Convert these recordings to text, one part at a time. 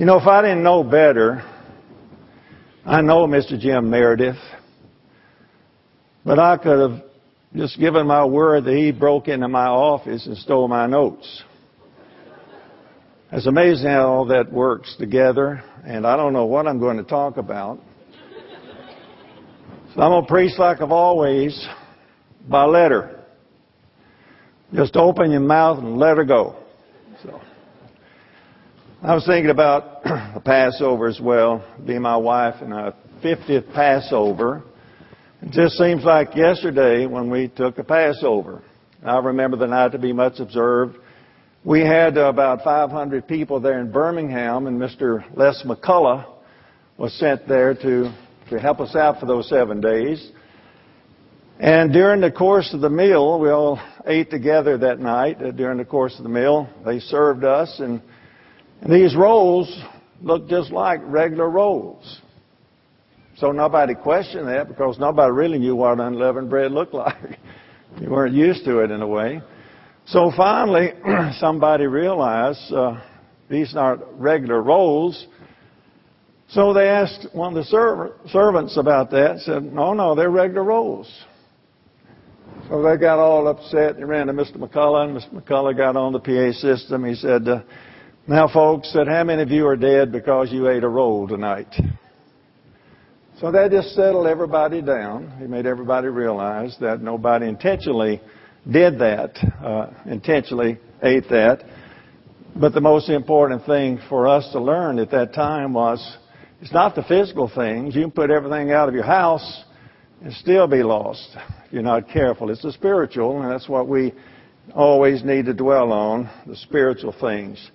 You know, if I didn't know better, I know Mr. Jim Meredith, but I could have just given my word that he broke into my office and stole my notes. It's amazing how all that works together, and I don't know what I'm going to talk about. So I'm going to preach like I've always, by letter. Just open your mouth and let her go. So. I was thinking about the Passover as well, being my wife and our 50th Passover. It just seems like yesterday when we took a Passover. I remember the night to be much observed. We had about 500 people there in Birmingham, and Mr. Les McCullough was sent there to, to help us out for those seven days. And during the course of the meal, we all ate together that night. During the course of the meal, they served us, and and these rolls look just like regular rolls. So nobody questioned that because nobody really knew what unleavened bread looked like. you weren't used to it in a way. So finally, somebody realized uh, these aren't regular rolls. So they asked one of the serv- servants about that. Said, "No, no, they're regular rolls." So they got all upset. They ran to Mr. McCullough, and Mr. McCullough got on the PA system. He said, uh, now, folks, said, how many of you are dead because you ate a roll tonight? So that just settled everybody down. He made everybody realize that nobody intentionally did that, uh, intentionally ate that. But the most important thing for us to learn at that time was it's not the physical things. You can put everything out of your house and still be lost if you're not careful. It's the spiritual, and that's what we always need to dwell on, the spiritual things.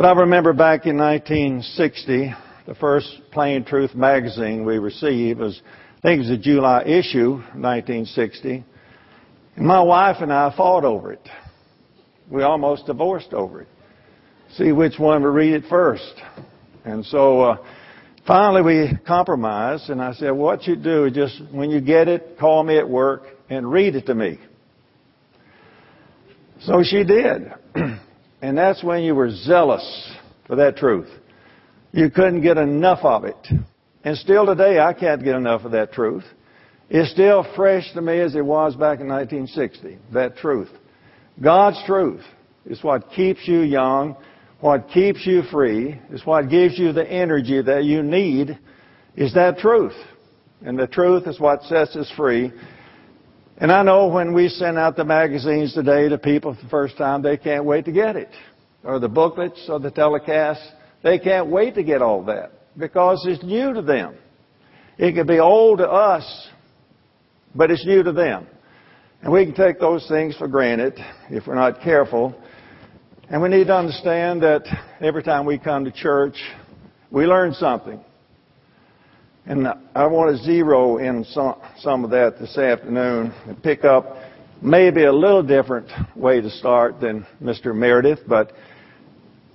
But I remember back in 1960, the first Plain Truth magazine we received was, I think it was a July issue, 1960. And my wife and I fought over it. We almost divorced over it. See which one would read it first. And so, uh, finally we compromised and I said, what you do is just, when you get it, call me at work and read it to me. So she did. And that's when you were zealous for that truth. You couldn't get enough of it. And still today, I can't get enough of that truth. It's still fresh to me as it was back in 1960, that truth. God's truth is what keeps you young, what keeps you free, is what gives you the energy that you need, is that truth. And the truth is what sets us free and I know when we send out the magazines today to people for the first time, they can't wait to get it. Or the booklets or the telecasts, they can't wait to get all that because it's new to them. It could be old to us, but it's new to them. And we can take those things for granted if we're not careful. And we need to understand that every time we come to church, we learn something. And I want to zero in some, some of that this afternoon and pick up maybe a little different way to start than Mr. Meredith, but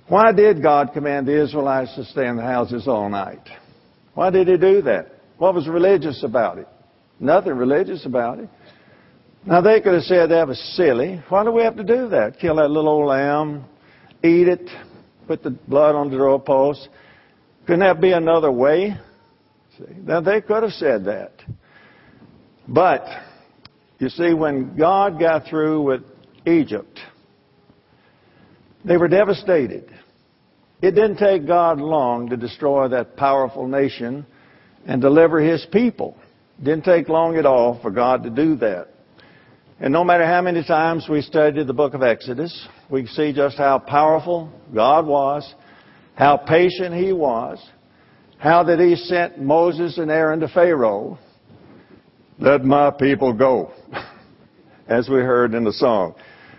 why did God command the Israelites to stay in the houses all night? Why did He do that? What was religious about it? Nothing religious about it. Now they could have said that was silly. Why do we have to do that? Kill that little old lamb, eat it, put the blood on the doorpost. Couldn't that be another way? See? Now they could have said that. But, you see, when God got through with Egypt, they were devastated. It didn't take God long to destroy that powerful nation and deliver His people. It didn't take long at all for God to do that. And no matter how many times we studied the book of Exodus, we see just how powerful God was, how patient He was, how that he sent Moses and Aaron to Pharaoh, let my people go, as we heard in the song.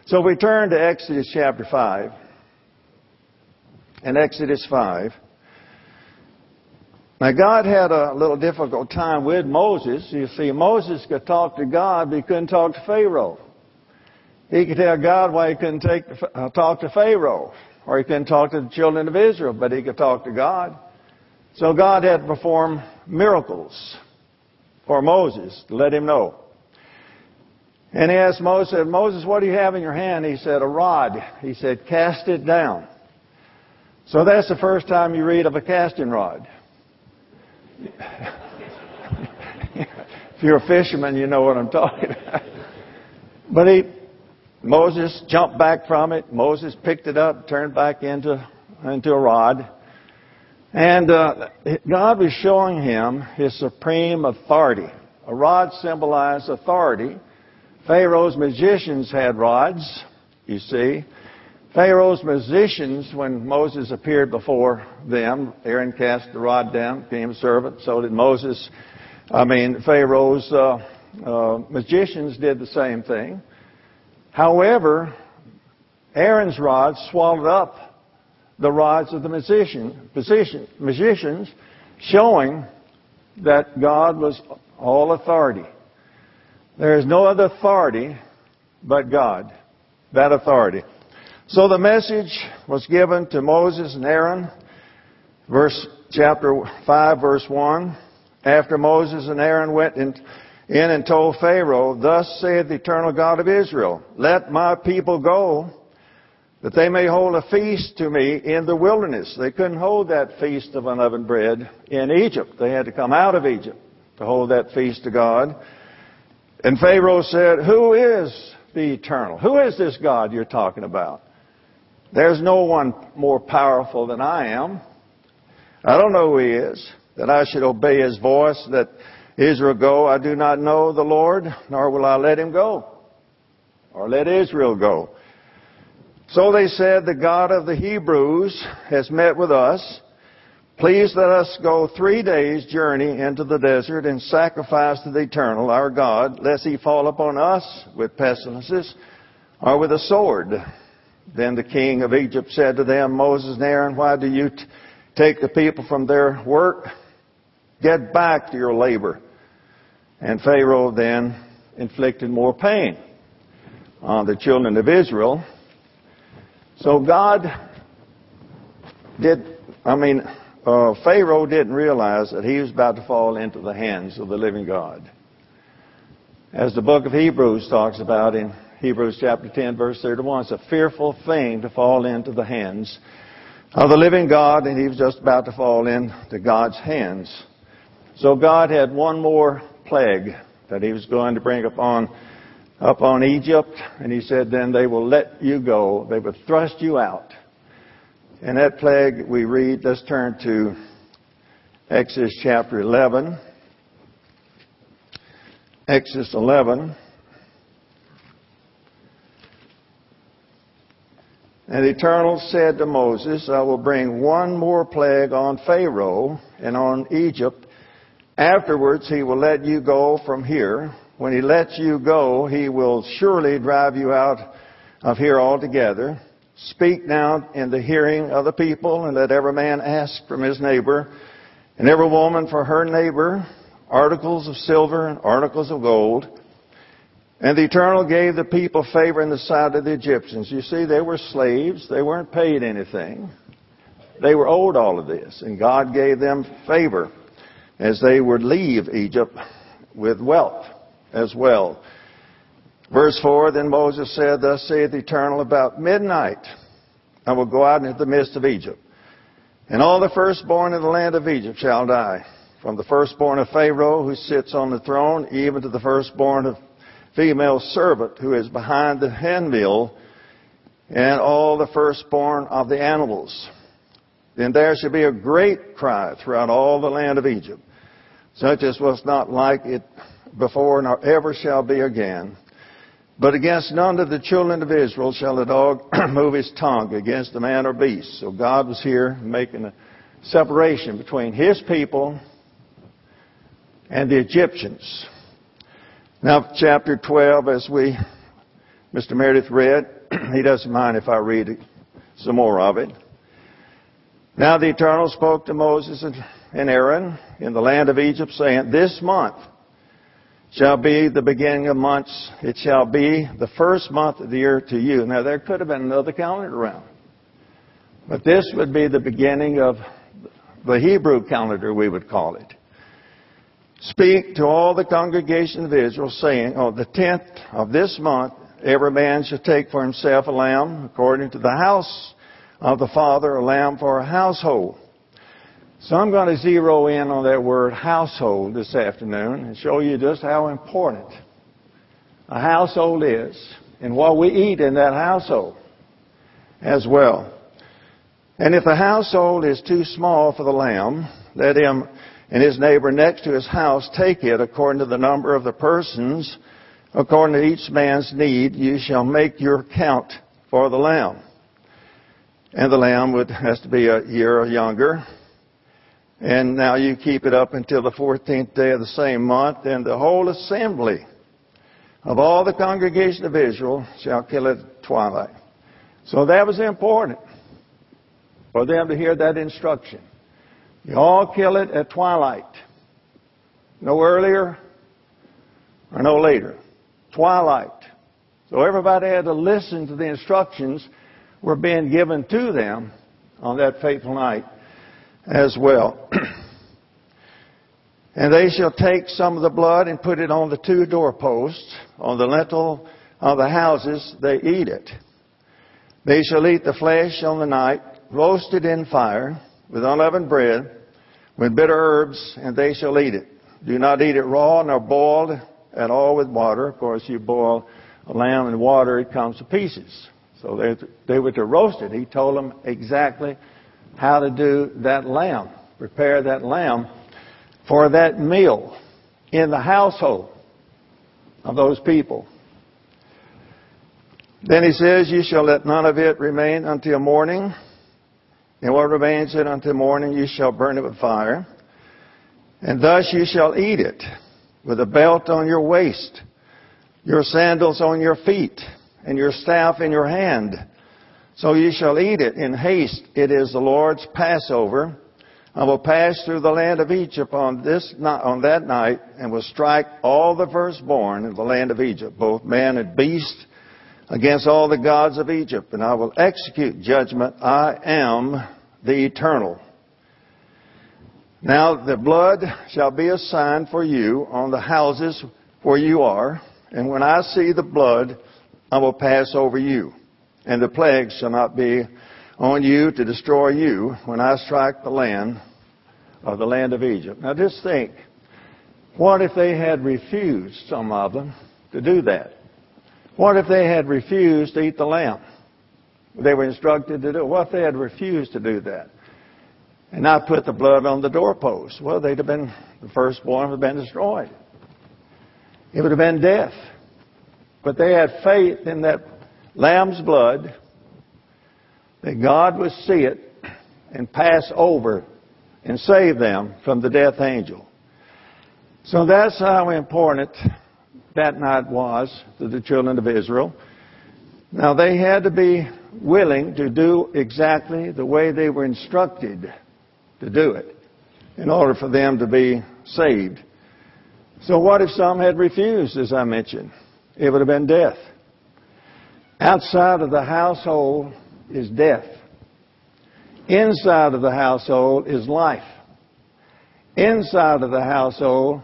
So we turn to Exodus chapter 5. In Exodus 5, now God had a little difficult time with Moses. You see, Moses could talk to God, but he couldn't talk to Pharaoh. He could tell God why he couldn't take, uh, talk to Pharaoh, or he couldn't talk to the children of Israel, but he could talk to God. So God had to perform miracles for Moses to let him know. And he asked Moses, Moses, what do you have in your hand? He said, a rod. He said, cast it down. So that's the first time you read of a casting rod. if you're a fisherman, you know what I'm talking about. But he, Moses jumped back from it. Moses picked it up, turned back into, into a rod. And uh, God was showing him his supreme authority. A rod symbolized authority. Pharaoh's magicians had rods, you see. Pharaoh's musicians, when Moses appeared before them, Aaron cast the rod down, became a servant. So did Moses. I mean, Pharaoh's uh, uh, magicians did the same thing. However, Aaron's rod swallowed up the rods of the musician, musician, magicians, showing that God was all authority. There is no other authority but God. That authority. So the message was given to Moses and Aaron, verse chapter 5, verse 1. After Moses and Aaron went in in and told Pharaoh, Thus saith the eternal God of Israel, Let my people go, that they may hold a feast to me in the wilderness. They couldn't hold that feast of unleavened bread in Egypt. They had to come out of Egypt to hold that feast to God. And Pharaoh said, Who is the eternal? Who is this God you're talking about? There's no one more powerful than I am. I don't know who he is, that I should obey his voice, that Israel go, I do not know the Lord, nor will I let him go, or let Israel go. So they said, the God of the Hebrews has met with us. Please let us go three days journey into the desert and sacrifice to the eternal, our God, lest he fall upon us with pestilences or with a sword. Then the king of Egypt said to them, Moses and Aaron, why do you t- take the people from their work? Get back to your labor. And Pharaoh then inflicted more pain on the children of Israel. So God did, I mean, uh, Pharaoh didn't realize that he was about to fall into the hands of the living God. As the book of Hebrews talks about in Hebrews chapter 10 verse 31, it's a fearful thing to fall into the hands of the living God and he was just about to fall into God's hands. So God had one more plague that he was going to bring upon upon Egypt, and he said, then they will let you go. They will thrust you out. And that plague we read, let's turn to Exodus chapter 11. Exodus 11. And the Eternal said to Moses, I will bring one more plague on Pharaoh and on Egypt Afterwards, he will let you go from here. When he lets you go, he will surely drive you out of here altogether. Speak now in the hearing of the people, and let every man ask from his neighbor, and every woman for her neighbor, articles of silver and articles of gold. And the Eternal gave the people favor in the sight of the Egyptians. You see, they were slaves. They weren't paid anything. They were owed all of this, and God gave them favor as they would leave Egypt with wealth as well. Verse 4, Then Moses said, Thus saith the Eternal, about midnight I will go out into the midst of Egypt, and all the firstborn in the land of Egypt shall die, from the firstborn of Pharaoh who sits on the throne, even to the firstborn of female servant who is behind the handmill, and all the firstborn of the animals. Then there shall be a great cry throughout all the land of Egypt such as was not like it before nor ever shall be again. But against none of the children of Israel shall a dog move his tongue against a man or beast. So God was here making a separation between his people and the Egyptians. Now, chapter 12, as we, Mr. Meredith read, he doesn't mind if I read some more of it. Now the Eternal spoke to Moses and and Aaron in the land of Egypt, saying, This month shall be the beginning of months. It shall be the first month of the year to you. Now, there could have been another calendar around. But this would be the beginning of the Hebrew calendar, we would call it. Speak to all the congregation of Israel, saying, On the tenth of this month, every man shall take for himself a lamb according to the house of the father, a lamb for a household. So I'm going to zero in on that word household this afternoon and show you just how important a household is and what we eat in that household as well. And if the household is too small for the lamb, let him and his neighbor next to his house take it according to the number of the persons, according to each man's need, you shall make your count for the lamb. And the lamb would has to be a year or younger. And now you keep it up until the 14th day of the same month, and the whole assembly of all the congregation of Israel shall kill it at twilight. So that was important for them to hear that instruction. You all kill it at twilight. No earlier or no later. Twilight. So everybody had to listen to the instructions were being given to them on that fateful night as well. and they shall take some of the blood and put it on the two doorposts, on the lintel of the houses, they eat it. They shall eat the flesh on the night, roasted in fire, with unleavened bread, with bitter herbs, and they shall eat it. Do not eat it raw nor boiled at all with water. Of course, you boil a lamb in water, it comes to pieces. So they, they were to roast it. He told them exactly how to do that lamb, prepare that lamb for that meal in the household of those people. Then he says, You shall let none of it remain until morning. And what remains it until morning, you shall burn it with fire. And thus you shall eat it with a belt on your waist, your sandals on your feet, and your staff in your hand. So you shall eat it in haste. It is the Lord's Passover. I will pass through the land of Egypt on this on that night, and will strike all the firstborn in the land of Egypt, both man and beast, against all the gods of Egypt, and I will execute judgment. I am the eternal. Now the blood shall be a sign for you on the houses where you are, and when I see the blood, I will pass over you, and the plague shall not be on you to destroy you when I strike the land of the land of Egypt. Now just think, what if they had refused, some of them, to do that? What if they had refused to eat the lamb? They were instructed to do it. What if they had refused to do that? And not put the blood on the doorpost? Well, they'd have been, the firstborn would have been destroyed. It would have been death. But they had faith in that lamb's blood that God would see it and pass over and save them from the death angel. So that's how important that night was to the children of Israel. Now they had to be willing to do exactly the way they were instructed to do it in order for them to be saved. So what if some had refused, as I mentioned? It would have been death. Outside of the household is death. Inside of the household is life. Inside of the household,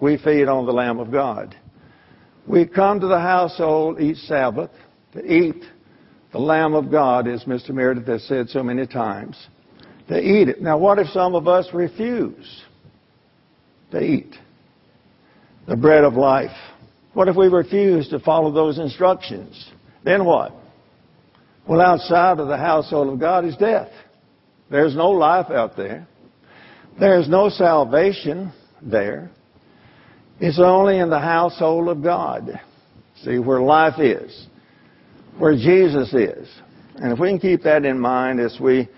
we feed on the Lamb of God. We come to the household each Sabbath to eat the Lamb of God, as Mr. Meredith has said so many times, to eat it. Now, what if some of us refuse to eat the bread of life? What if we refuse to follow those instructions? Then what? Well, outside of the household of God is death. There's no life out there. There's no salvation there. It's only in the household of God. See, where life is, where Jesus is. And if we can keep that in mind as we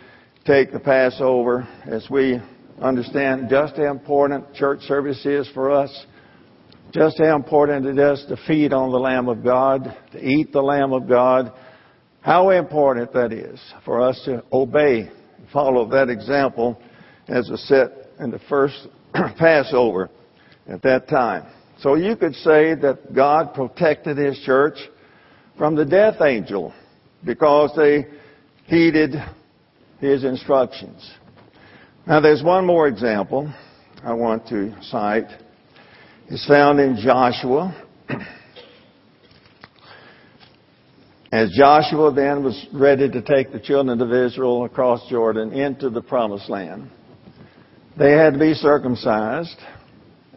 take the Passover, as we understand just how important church service is for us, just how important it is to feed on the Lamb of God, to eat the Lamb of God, how important that is for us to obey, follow that example as was set in the first Passover at that time. So you could say that God protected His church from the death angel because they heeded His instructions. Now there's one more example I want to cite. It's found in Joshua. As Joshua then was ready to take the children of Israel across Jordan into the promised land, they had to be circumcised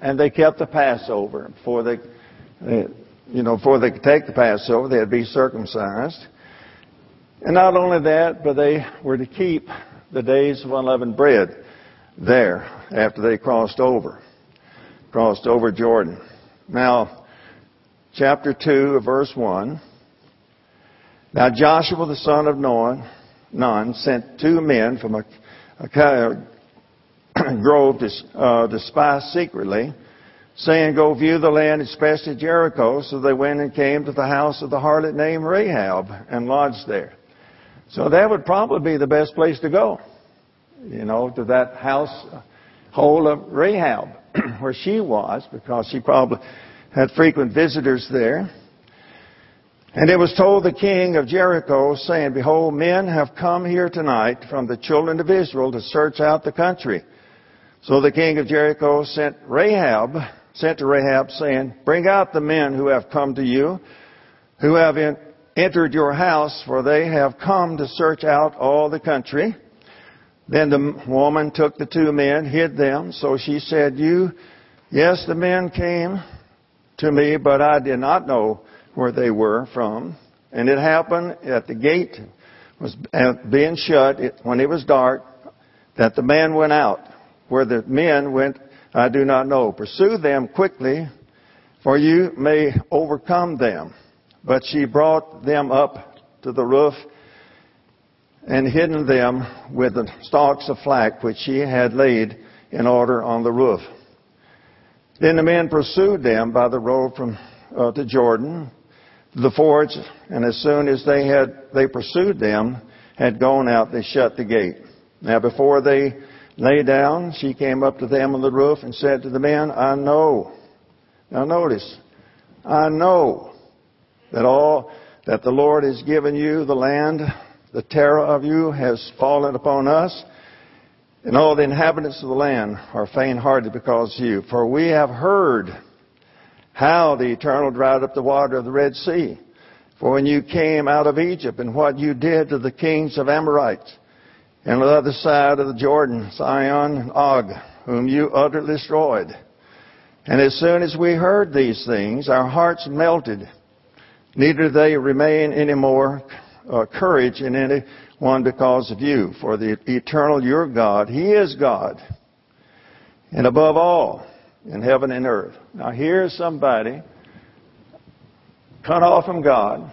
and they kept the Passover before they, you know, before they could take the Passover, they had to be circumcised. And not only that, but they were to keep the days of unleavened bread there after they crossed over, crossed over Jordan. Now, chapter 2, verse 1. Now Joshua the son of Nun, sent two men from a, a grove to, uh, to spy secretly, saying, Go view the land, especially Jericho. So they went and came to the house of the harlot named Rahab and lodged there. So that would probably be the best place to go. You know, to that house hole of Rahab, where she was, because she probably had frequent visitors there. And it was told the king of Jericho, saying, Behold, men have come here tonight from the children of Israel to search out the country. So the king of Jericho sent Rahab, sent to Rahab, saying, Bring out the men who have come to you, who have entered your house, for they have come to search out all the country. Then the woman took the two men, hid them. So she said, You, yes, the men came to me, but I did not know where they were from. And it happened at the gate was being shut when it was dark that the man went out. Where the men went, I do not know. Pursue them quickly, for you may overcome them. But she brought them up to the roof and hidden them with the stalks of flax which she had laid in order on the roof. Then the men pursued them by the road from uh, to Jordan, to the fords, and as soon as they had they pursued them, had gone out, they shut the gate. Now before they lay down, she came up to them on the roof and said to the men, I know. Now notice, I know that all that the Lord has given you the land, the terror of you has fallen upon us, and all the inhabitants of the land are faint-hearted because of you. For we have heard how the Eternal dried up the water of the Red Sea. For when you came out of Egypt and what you did to the kings of Amorites, and the other side of the Jordan, Sihon and Og, whom you utterly destroyed. And as soon as we heard these things, our hearts melted. Neither they remain any more uh, courage in any one because of you. For the eternal, your God, He is God. And above all, in heaven and earth. Now here's somebody cut off from God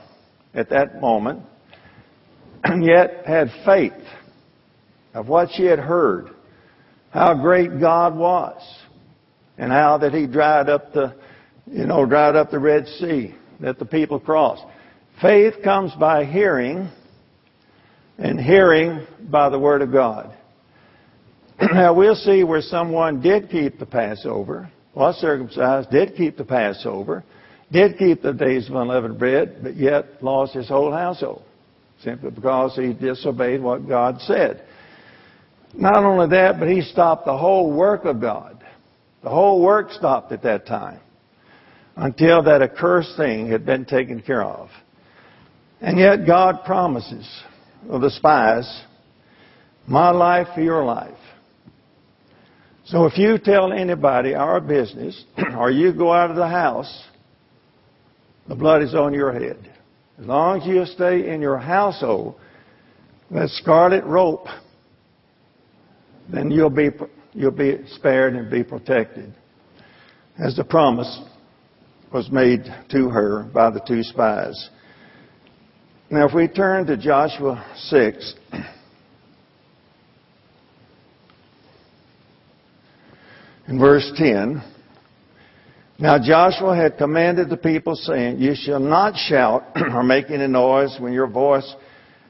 at that moment, and yet had faith of what she had heard, how great God was, and how that He dried up the, you know, dried up the Red Sea that the people crossed. Faith comes by hearing, and hearing by the Word of God. now we'll see where someone did keep the Passover, was circumcised, did keep the Passover, did keep the days of unleavened bread, but yet lost his whole household simply because he disobeyed what God said. Not only that, but he stopped the whole work of God. The whole work stopped at that time until that accursed thing had been taken care of. And yet God promises of the spies, my life for your life. So if you tell anybody our business, or you go out of the house, the blood is on your head. As long as you stay in your household, that scarlet rope then you'll be, you'll be spared and be protected. As the promise was made to her by the two spies. Now, if we turn to Joshua 6, in verse 10, now Joshua had commanded the people, saying, You shall not shout or make any noise when your voice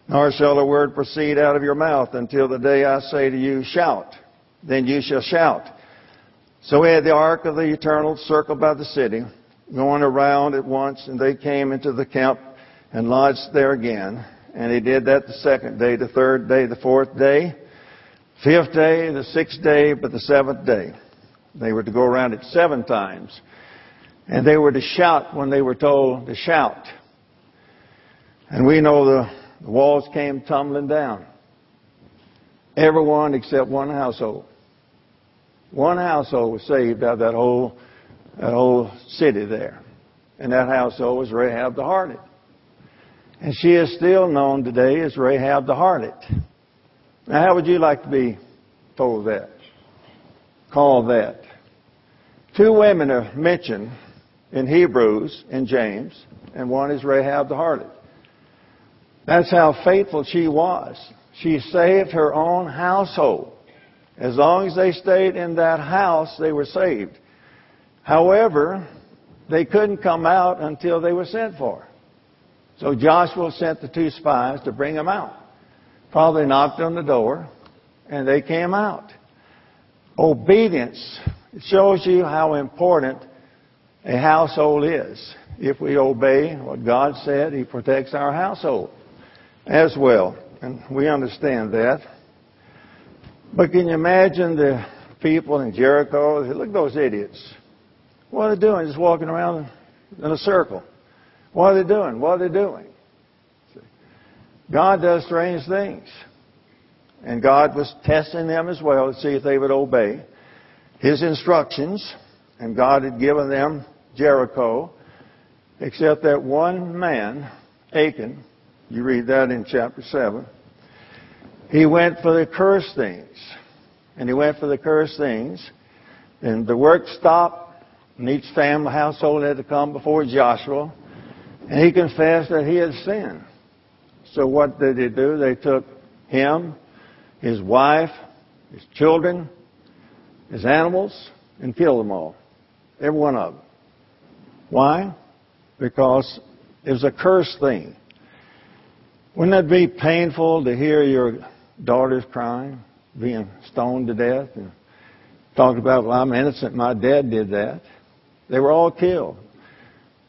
nor shall a word proceed out of your mouth until the day I say to you, shout. Then you shall shout. So we had the ark of the eternal circled by the city, going around at once, and they came into the camp and lodged there again. And he did that the second day, the third day, the fourth day, fifth day, the sixth day, but the seventh day. They were to go around it seven times. And they were to shout when they were told to shout. And we know the, the walls came tumbling down. Everyone except one household. One household was saved out of that whole, that whole city there. And that household was Rahab the harlot. And she is still known today as Rahab the harlot. Now, how would you like to be told that? Called that? Two women are mentioned in Hebrews and James, and one is Rahab the harlot. That's how faithful she was. She saved her own household. As long as they stayed in that house, they were saved. However, they couldn't come out until they were sent for. So Joshua sent the two spies to bring them out. Probably knocked on the door, and they came out. Obedience. Shows you how important a household is. If we obey what God said, He protects our household as well. And we understand that. But can you imagine the people in Jericho? Look at those idiots. What are they doing? Just walking around in a circle. What are they doing? What are they doing? God does strange things. And God was testing them as well to see if they would obey His instructions. And God had given them Jericho, except that one man, Achan, you read that in chapter 7, he went for the cursed things. And he went for the cursed things. And the work stopped. And each family, household had to come before Joshua. And he confessed that he had sinned. So what did they do? They took him, his wife, his children, his animals, and killed them all. Every one of them. Why? Because it was a cursed thing. Wouldn't that be painful to hear your daughters crying, being stoned to death, and talk about, well, I'm innocent, my dad did that. They were all killed.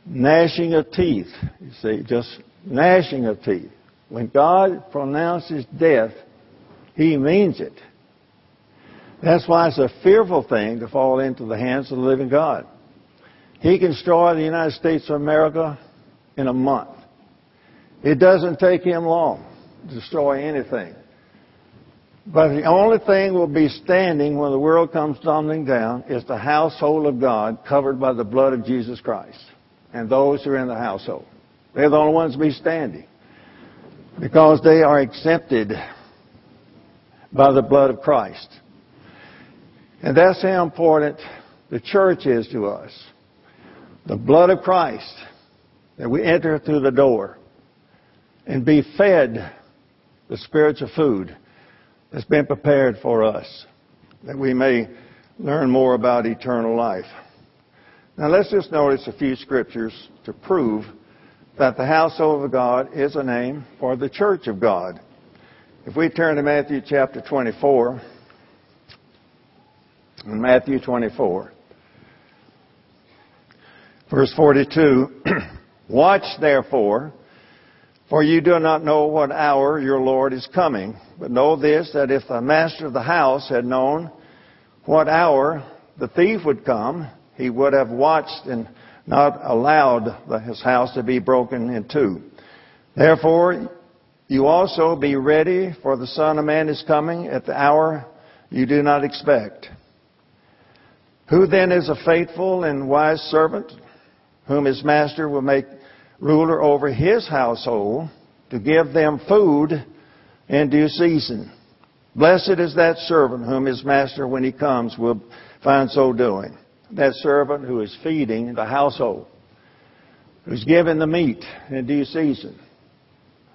Gnashing of teeth, you see, just gnashing of teeth. When God pronounces death, He means it. That's why it's a fearful thing to fall into the hands of the living God. He can destroy the United States of America in a month. It doesn't take him long to destroy anything. But the only thing will be standing when the world comes tumbling down is the household of God covered by the blood of Jesus Christ and those who are in the household. They're the only ones to be standing because they are accepted by the blood of Christ. And that's how important the church is to us. The blood of Christ that we enter through the door and be fed the spiritual food that's been prepared for us that we may learn more about eternal life. Now let's just notice a few scriptures to prove that the household of God is a name for the church of God. If we turn to Matthew chapter 24, in Matthew 24, verse 42, Watch therefore, for you do not know what hour your Lord is coming. But know this, that if the master of the house had known what hour the thief would come, he would have watched and not allowed his house to be broken in two. Therefore, you also be ready, for the Son of Man is coming at the hour you do not expect. Who then is a faithful and wise servant, whom his master will make ruler over his household, to give them food in due season? Blessed is that servant whom his master, when he comes, will find so doing that servant who is feeding the household, who's giving the meat in due season,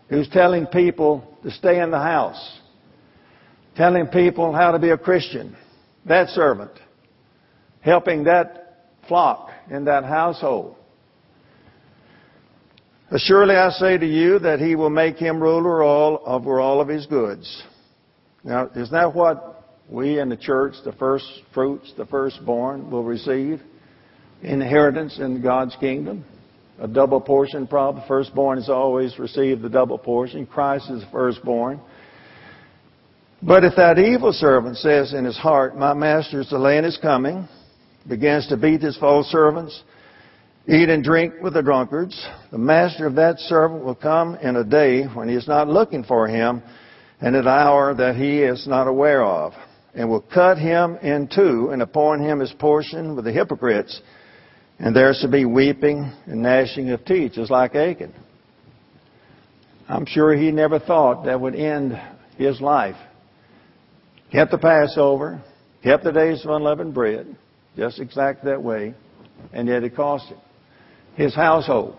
who's telling people to stay in the house, telling people how to be a Christian, that servant, helping that flock in that household. Surely I say to you that he will make him ruler all, over all of his goods. Now, is that what we in the church, the first fruits, the firstborn, will receive inheritance in God's kingdom. A double portion, probably. Firstborn has always received the double portion. Christ is the firstborn. But if that evil servant says in his heart, My master's delay in his coming, begins to beat his fellow servants, eat and drink with the drunkards. The master of that servant will come in a day when he is not looking for him, and an hour that he is not aware of, and will cut him in two and appoint him his portion with the hypocrites. And there shall be weeping and gnashing of teeth, just like Achan. I'm sure he never thought that would end his life. Kept the Passover, kept the days of unleavened bread, just exact that way, and yet it cost him. His household.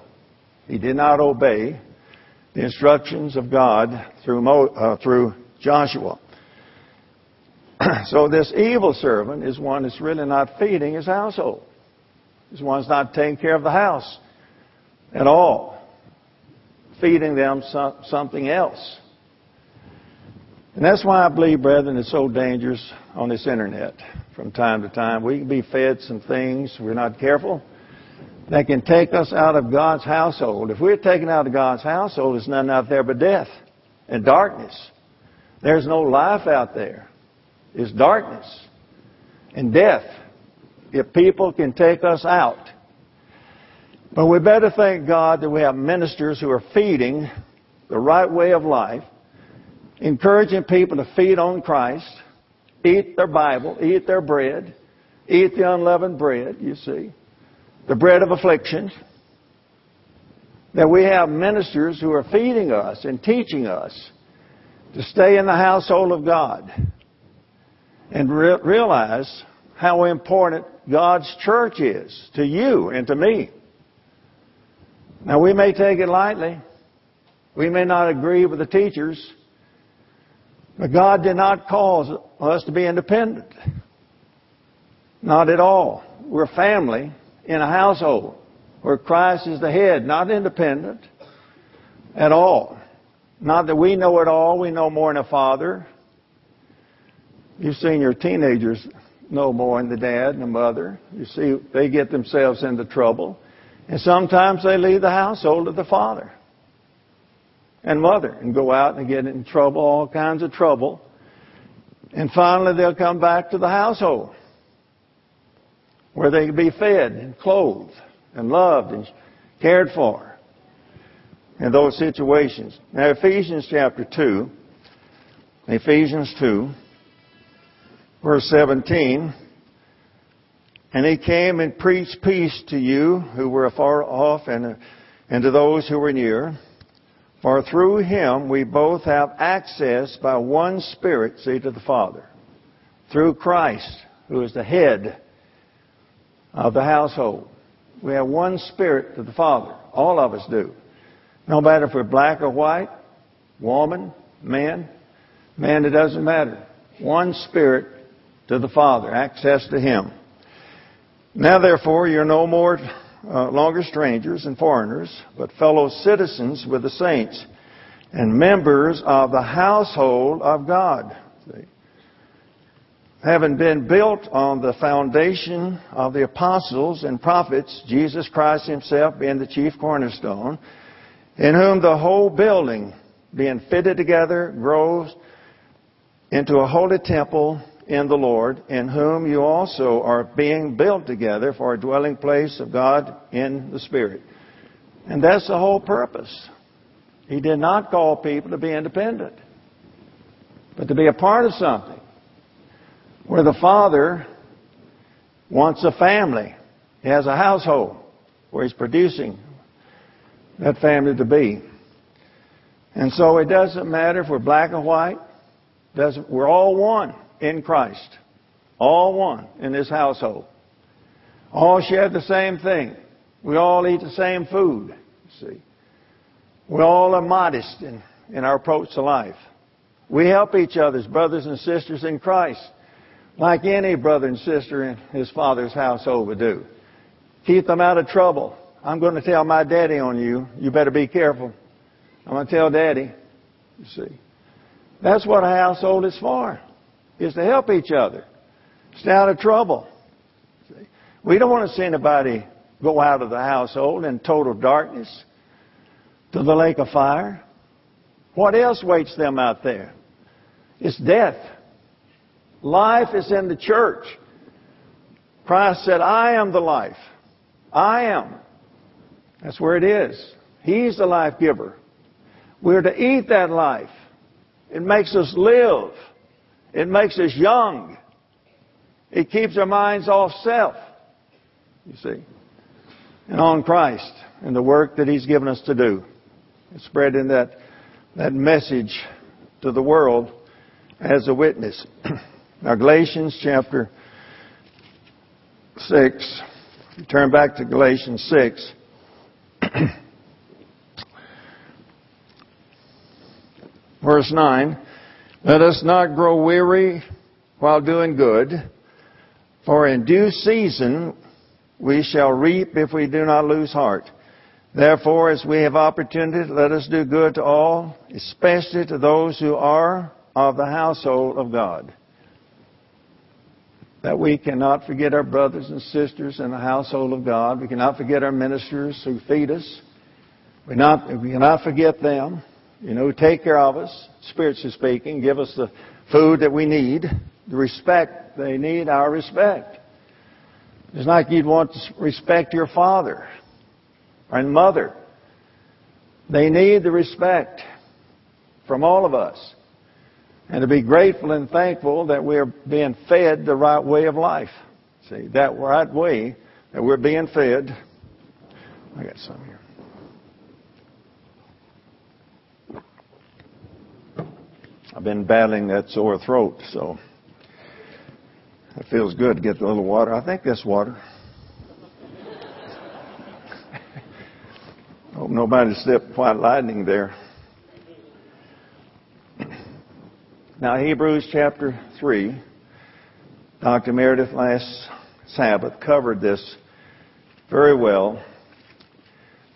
He did not obey the instructions of God through, Mo, uh, through Joshua. so this evil servant is one that's really not feeding his household. This one's not taking care of the house at all. Feeding them something else. And that's why I believe, brethren, it's so dangerous on this internet from time to time. We can be fed some things, we're not careful, that can take us out of God's household. If we're taken out of God's household, there's nothing out there but death and darkness. There's no life out there. It's darkness and death if people can take us out. But we better thank God that we have ministers who are feeding the right way of life encouraging people to feed on Christ, eat their Bible, eat their bread, eat the unleavened bread, you see, the bread of affliction. That we have ministers who are feeding us and teaching us to stay in the household of God and re- realize how important God's church is to you and to me. Now we may take it lightly. We may not agree with the teachers. But God did not cause us to be independent. Not at all. We're family in a household where Christ is the head, not independent at all. Not that we know it all, we know more than a father. You've seen your teenagers know more than the dad and the mother. You see, they get themselves into trouble. And sometimes they leave the household of the father and mother and go out and get in trouble, all kinds of trouble. And finally they'll come back to the household where they can be fed and clothed and loved and cared for in those situations. Now Ephesians chapter 2, Ephesians 2, verse 17, and he came and preached peace to you who were afar off and, and to those who were near. For through him we both have access by one Spirit, see, to the Father. Through Christ, who is the head of the household. We have one Spirit to the Father. All of us do. No matter if we're black or white, woman, man, man, it doesn't matter. One Spirit to the Father, access to Him. Now therefore, you're no more uh, longer strangers and foreigners, but fellow citizens with the saints and members of the household of God. See? Having been built on the foundation of the apostles and prophets, Jesus Christ himself being the chief cornerstone, in whom the whole building, being fitted together, grows into a holy temple in the Lord, in whom you also are being built together for a dwelling place of God in the Spirit. And that's the whole purpose. He did not call people to be independent, but to be a part of something where the Father wants a family. He has a household where He's producing that family to be. And so it doesn't matter if we're black or white. Doesn't, we're all one in Christ. All one in this household. All share the same thing. We all eat the same food. See. We all are modest in, in our approach to life. We help each other's brothers and sisters in Christ, like any brother and sister in his father's household would do. Keep them out of trouble. I'm going to tell my daddy on you. You better be careful. I'm going to tell daddy. You see. That's what a household is for is to help each other. Stay out of trouble. We don't want to see anybody go out of the household in total darkness to the lake of fire. What else waits them out there? It's death. Life is in the church. Christ said, I am the life. I am That's where it is. He's the life giver. We're to eat that life. It makes us live. It makes us young. It keeps our minds off self. You see. And on Christ and the work that He's given us to do. Spreading that, that message to the world as a witness. now Galatians chapter 6. Turn back to Galatians 6. Verse 9. Let us not grow weary while doing good, for in due season we shall reap if we do not lose heart. Therefore, as we have opportunity, let us do good to all, especially to those who are of the household of God. That we cannot forget our brothers and sisters in the household of God. We cannot forget our ministers who feed us. We, not, we cannot forget them you know, take care of us, spiritually speaking, give us the food that we need, the respect they need, our respect. It's like you'd want to respect your father and mother. They need the respect from all of us. And to be grateful and thankful that we're being fed the right way of life. See, that right way that we're being fed. I got some here. I've been battling that sore throat, so it feels good to get a little water. I think that's water. Hope nobody slipped white lightning there. Now, Hebrews chapter 3, Dr. Meredith last Sabbath covered this very well,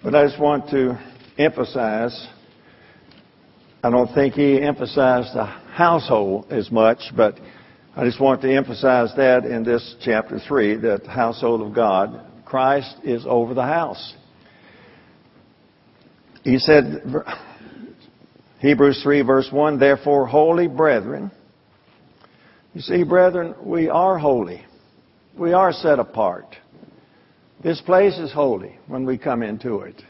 but I just want to emphasize I don't think he emphasized the household as much, but I just want to emphasize that in this chapter 3, that the household of God, Christ is over the house. He said, Hebrews 3 verse 1, therefore holy brethren, you see brethren, we are holy. We are set apart. This place is holy when we come into it.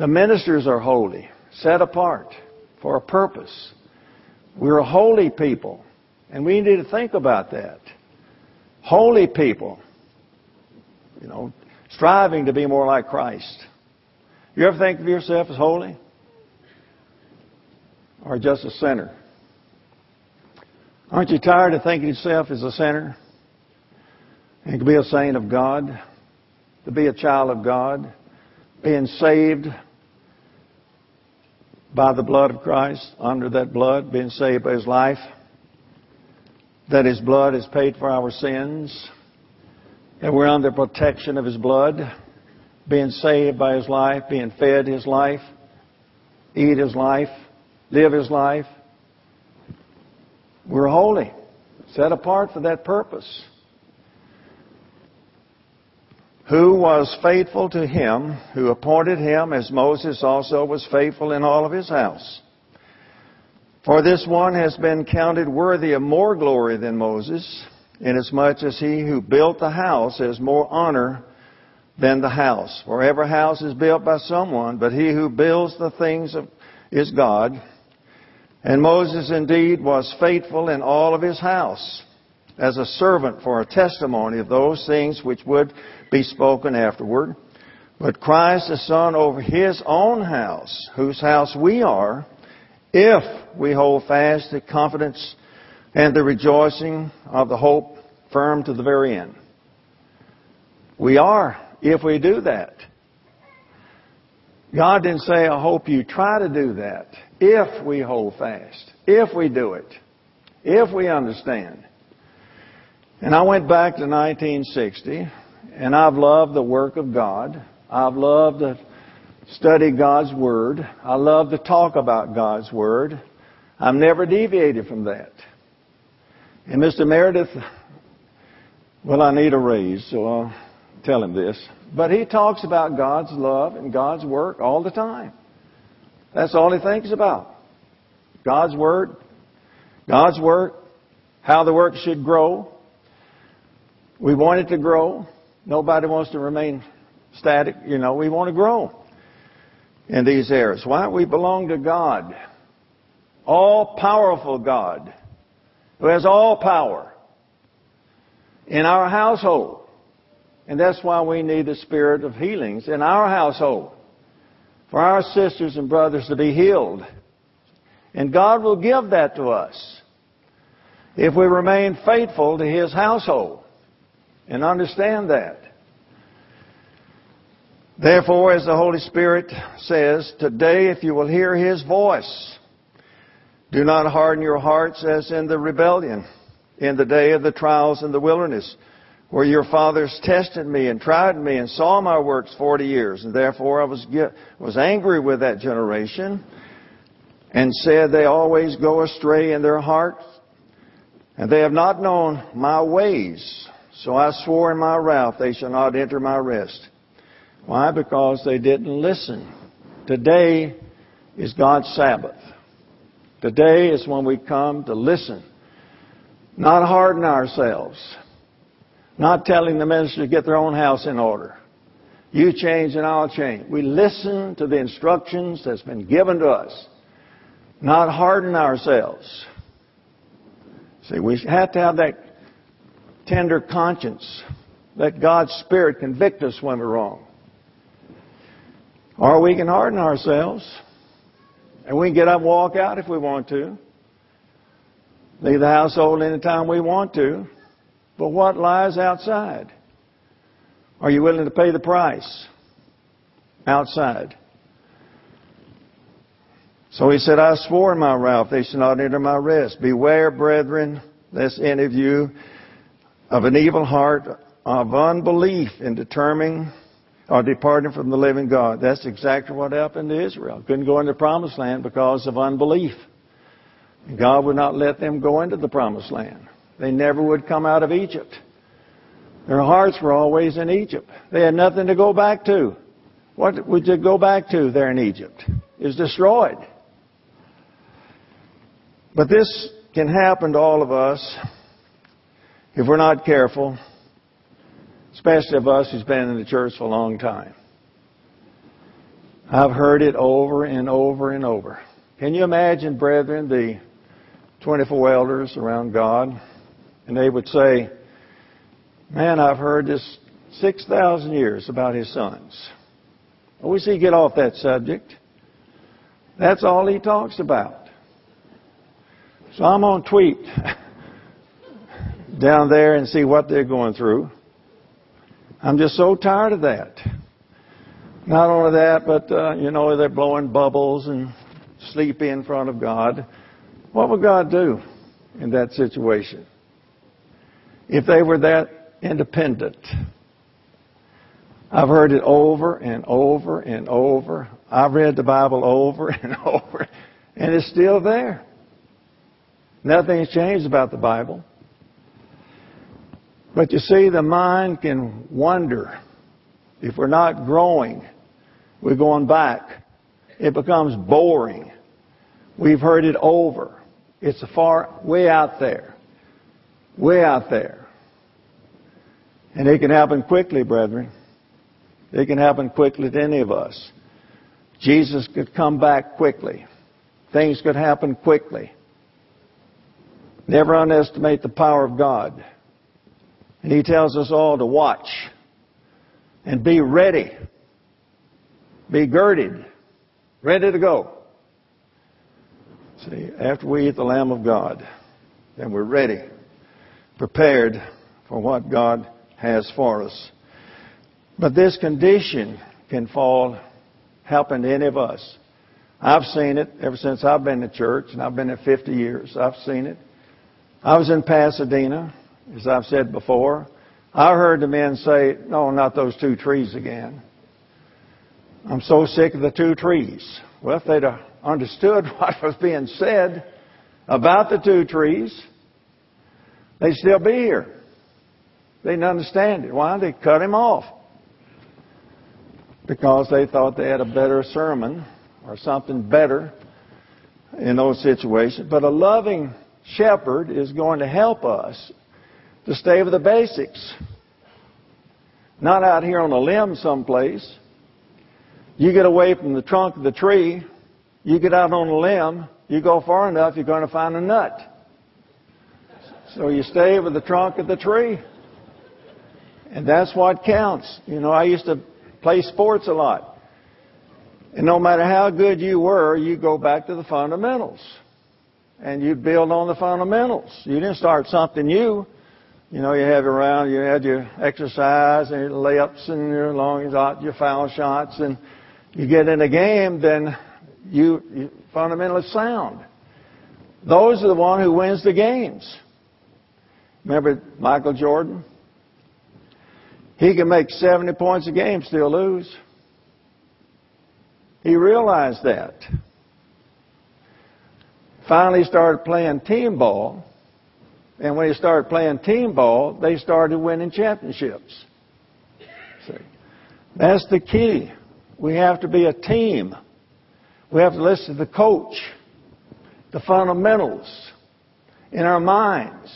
The ministers are holy, set apart for a purpose. We're a holy people, and we need to think about that. Holy people, you know, striving to be more like Christ. You ever think of yourself as holy? Or just a sinner? Aren't you tired of thinking yourself as a sinner? And to be a saint of God, to be a child of God, being saved by the blood of Christ, under that blood, being saved by His life, that His blood has paid for our sins, that we're under protection of His blood, being saved by His life, being fed His life, eat His life, live His life. We're holy, set apart for that purpose who was faithful to him who appointed him as Moses also was faithful in all of his house. For this one has been counted worthy of more glory than Moses, inasmuch as he who built the house has more honor than the house. For every house is built by someone, but he who builds the things of, is God. And Moses indeed was faithful in all of his house as a servant for a testimony of those things which would be spoken afterward. But Christ the Son over His own house, whose house we are, if we hold fast the confidence and the rejoicing of the hope firm to the very end. We are, if we do that. God didn't say, I hope you try to do that. If we hold fast. If we do it. If we understand. And I went back to 1960, and I've loved the work of God. I've loved to study God's Word. I love to talk about God's Word. I've never deviated from that. And Mr. Meredith, well, I need a raise, so I'll tell him this. But he talks about God's love and God's work all the time. That's all he thinks about. God's Word, God's work, how the work should grow, we want it to grow. Nobody wants to remain static. You know, we want to grow in these areas. Why? We belong to God. All powerful God who has all power in our household. And that's why we need the spirit of healings in our household. For our sisters and brothers to be healed. And God will give that to us if we remain faithful to His household and understand that. Therefore, as the Holy Spirit says, today if you will hear His voice, do not harden your hearts as in the rebellion in the day of the trials in the wilderness, where your fathers tested me and tried me and saw my works forty years. And therefore I was, was angry with that generation and said they always go astray in their hearts and they have not known my ways. So I swore in my wrath they shall not enter my rest. Why? Because they didn't listen. Today is God's Sabbath. Today is when we come to listen. Not harden ourselves. Not telling the minister to get their own house in order. You change and I'll change. We listen to the instructions that's been given to us. Not harden ourselves. See, we have to have that tender conscience. Let God's Spirit convict us when we're wrong. Or we can harden ourselves. And we can get up and walk out if we want to. Leave the household anytime we want to. But what lies outside? Are you willing to pay the price outside? So he said, I swore in my wrath, they shall not enter my rest. Beware, brethren, lest any of you of an evil heart, of unbelief in determining or departing from the living God. That's exactly what happened to Israel. Couldn't go into the promised land because of unbelief. God would not let them go into the promised land. They never would come out of Egypt. Their hearts were always in Egypt. They had nothing to go back to. What would you go back to there in Egypt? Is destroyed. But this can happen to all of us if we're not careful, especially of us who's been in the church for a long time. I've heard it over and over and over. Can you imagine, brethren, the 24 elders around God, and they would say, Man, I've heard this 6,000 years about his sons. Wish he'd get off that subject. That's all he talks about. So I'm on tweet down there and see what they're going through. I'm just so tired of that. Not only that, but uh, you know they're blowing bubbles and sleepy in front of God. What would God do in that situation? If they were that independent. I've heard it over and over and over. I've read the Bible over and over, and it's still there. Nothing's changed about the Bible. But you see, the mind can wonder if we're not growing, we're going back. It becomes boring. We've heard it over. It's far, way out there. Way out there. And it can happen quickly, brethren. It can happen quickly to any of us. Jesus could come back quickly. Things could happen quickly. Never underestimate the power of God. And He tells us all to watch and be ready. Be girded. Ready to go. See, after we eat the Lamb of God, then we're ready, prepared for what God has for us. But this condition can fall happen to any of us. I've seen it ever since I've been to church, and I've been there 50 years. I've seen it. I was in Pasadena, as I've said before. I heard the men say, no, not those two trees again. I'm so sick of the two trees. Well, if they'd understood what was being said about the two trees, they'd still be here. They didn't understand it. Why? They cut him off. Because they thought they had a better sermon or something better in those situations. But a loving shepherd is going to help us to stay with the basics. Not out here on a limb someplace. You get away from the trunk of the tree, you get out on a limb, you go far enough, you're going to find a nut. So you stay with the trunk of the tree. And that's what counts. You know, I used to play sports a lot. And no matter how good you were, you go back to the fundamentals. And you build on the fundamentals. You didn't start something new. You know, you have around, you had your exercise and your layups and your long shots, your foul shots, and you get in a game, then you, you fundamentally sound. Those are the one who wins the games. Remember Michael Jordan? He can make 70 points a game, still lose. He realized that. Finally started playing team ball. And when he started playing team ball, they started winning championships. See? That's the key. We have to be a team. We have to listen to the coach, the fundamentals in our minds,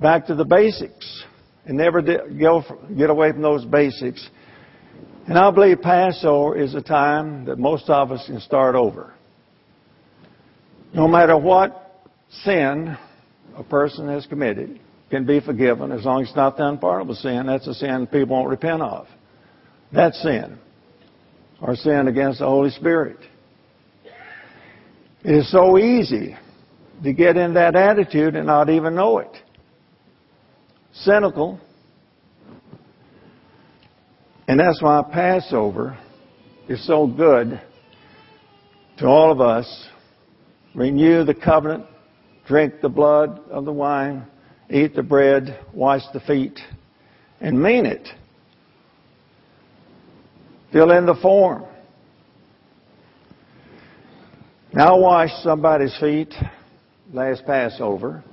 back to the basics and never get away from those basics. And I believe Passover is a time that most of us can start over. No matter what sin a person has committed can be forgiven as long as it's not the unpardonable sin. That's a sin people won't repent of. That's sin. Or sin against the Holy Spirit. It is so easy to get in that attitude and not even know it cynical. And that's why Passover is so good to all of us. Renew the covenant, drink the blood of the wine, eat the bread, wash the feet, and mean it. Fill in the form. Now I wash somebody's feet last Passover.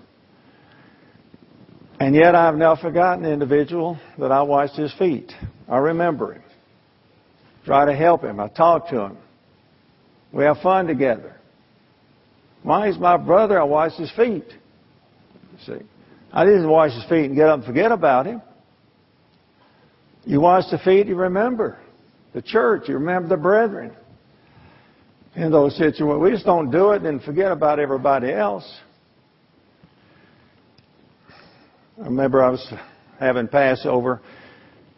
And yet I've now forgotten the individual that I washed his feet. I remember him. Try to help him. I talk to him. We have fun together. Why he's my brother, I wash his feet. see. I didn't wash his feet and get up and forget about him. You wash the feet, you remember the church, you remember the brethren. In those situations, we just don't do it and forget about everybody else. I remember I was having Passover.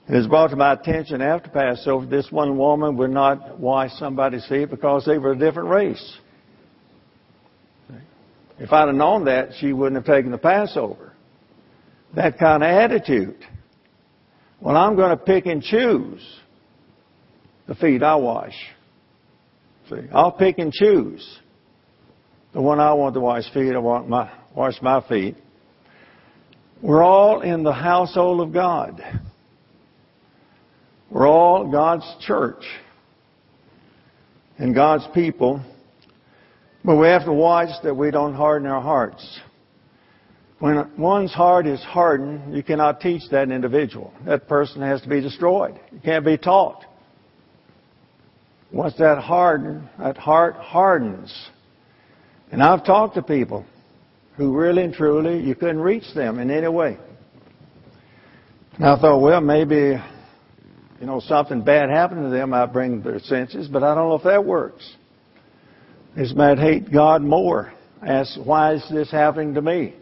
It was brought to my attention after Passover this one woman would not wash somebody's feet because they were a different race. If I'd have known that, she wouldn't have taken the Passover. That kind of attitude. Well, I'm going to pick and choose the feet I wash. See, I'll pick and choose the one I want to wash feet. I want my wash my feet. We're all in the household of God. We're all God's church and God's people. But we have to watch that we don't harden our hearts. When one's heart is hardened, you cannot teach that individual. That person has to be destroyed. It can't be taught. Once that harden, that heart hardens. And I've talked to people who really and truly you couldn't reach them in any way. And I thought, well, maybe, you know, something bad happened to them, might bring their senses, but I don't know if that works. This might hate God more. Ask, why is this happening to me?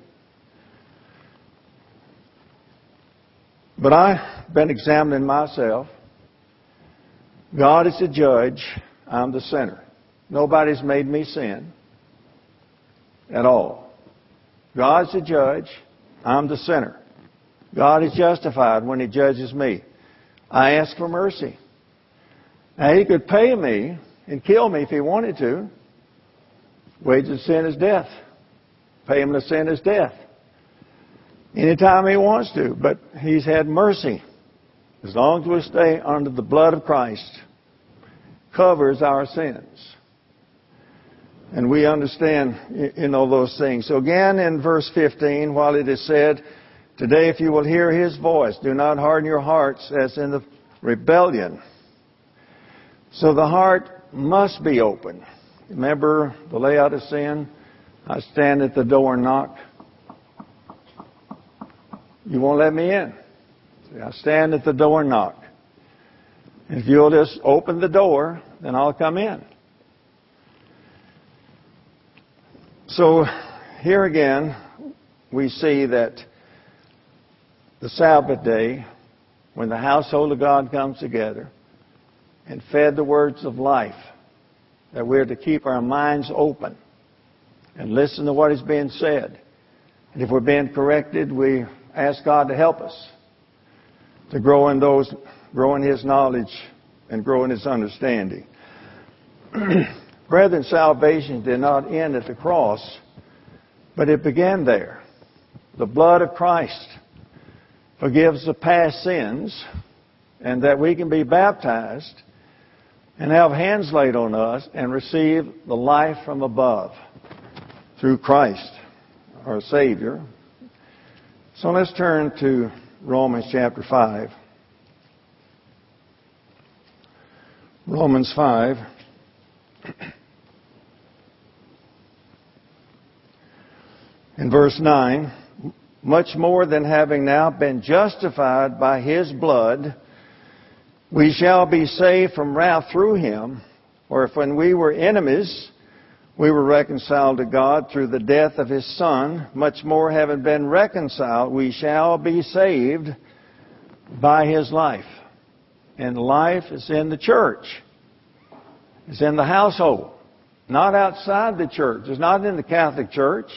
But I've been examining myself. God is the judge. I'm the sinner. Nobody's made me sin at all. God's the judge. I'm the sinner. God is justified when He judges me. I ask for mercy. Now, He could pay me and kill me if He wanted to. Wages of sin is death. Payment of sin is death. Anytime He wants to, but He's had mercy. As long as we stay under the blood of Christ, covers our sins. And we understand, you know, those things. So again, in verse 15, while it is said, Today if you will hear His voice, do not harden your hearts as in the rebellion. So the heart must be open. Remember the Laodicean? I stand at the door and knock. You won't let me in. I stand at the door and knock. If you'll just open the door, then I'll come in. So here again, we see that the Sabbath day, when the household of God comes together and fed the words of life, that we're to keep our minds open and listen to what is being said. And if we're being corrected, we ask God to help us to grow in those, grow in His knowledge and grow in His understanding. Brethren, salvation did not end at the cross, but it began there. The blood of Christ forgives the past sins, and that we can be baptized and have hands laid on us and receive the life from above through Christ, our Savior. So let's turn to Romans chapter 5. Romans 5. In verse 9, much more than having now been justified by his blood, we shall be saved from wrath through him. Or if when we were enemies, we were reconciled to God through the death of his Son, much more having been reconciled, we shall be saved by his life. And life is in the church. It's in the household. Not outside the church. It's not in the Catholic Church.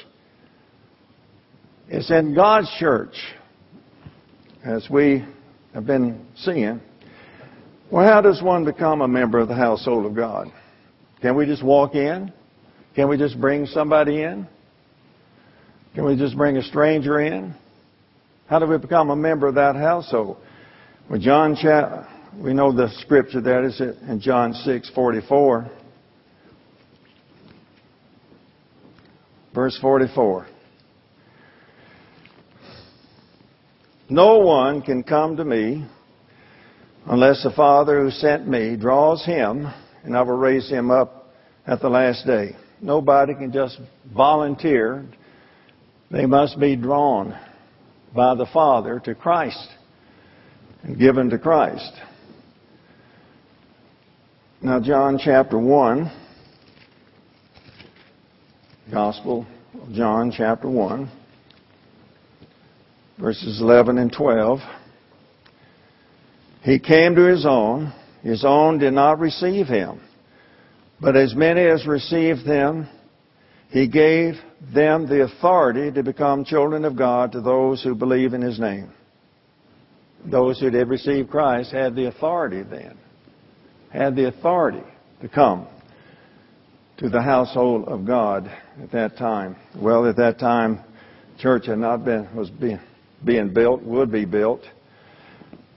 It's in God's church. As we have been seeing. Well, how does one become a member of the household of God? Can we just walk in? Can we just bring somebody in? Can we just bring a stranger in? How do we become a member of that household? Well, John, we know the scripture that is in John six forty four, verse forty four. No one can come to me unless the Father who sent me draws him, and I will raise him up at the last day. Nobody can just volunteer. They must be drawn by the Father to Christ and given to Christ. Now, John chapter 1, Gospel of John chapter 1, verses 11 and 12. He came to his own, his own did not receive him. But as many as received him, he gave them the authority to become children of God to those who believe in his name. Those who did receive Christ had the authority then, had the authority to come to the household of God at that time. Well, at that time, church had not been, was being, being built, would be built.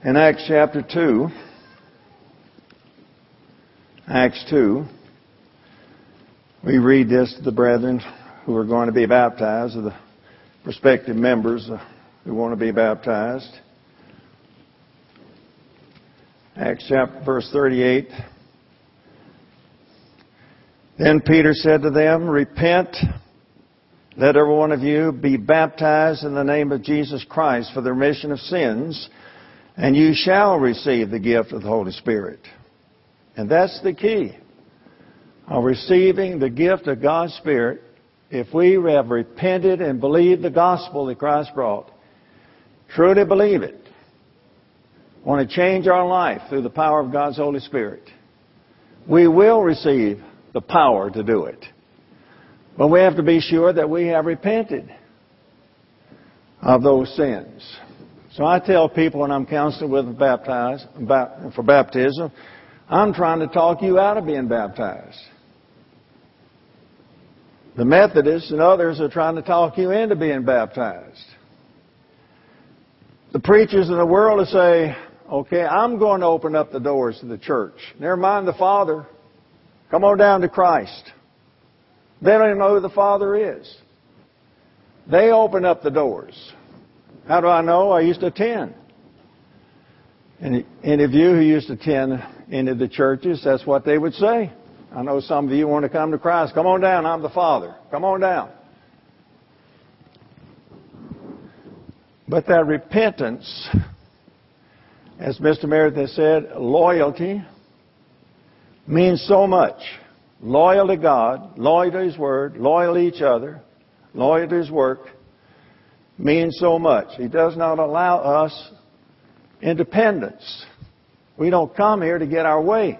In Acts chapter 2, Acts 2, we read this to the brethren who are going to be baptized, or the prospective members uh, who want to be baptized. Acts chapter verse 38. Then Peter said to them, Repent, let every one of you be baptized in the name of Jesus Christ for the remission of sins, and you shall receive the gift of the Holy Spirit. And that's the key of receiving the gift of God's Spirit, if we have repented and believed the gospel that Christ brought, truly believe it, want to change our life through the power of God's Holy Spirit, we will receive the power to do it. But we have to be sure that we have repented of those sins. So I tell people when I'm counseling with them baptized for baptism, I'm trying to talk you out of being baptized. The Methodists and others are trying to talk you into being baptized. The preachers in the world will say, okay, I'm going to open up the doors to the church. Never mind the Father. Come on down to Christ. They don't even know who the Father is. They open up the doors. How do I know? I used to attend. And any of you who used to attend any of the churches, that's what they would say. I know some of you want to come to Christ. Come on down. I'm the Father. Come on down. But that repentance as Mr. Meredith said, loyalty means so much. Loyal to God, loyal to His Word, loyal to each other, loyal to His work means so much. He does not allow us independence. We don't come here to get our way.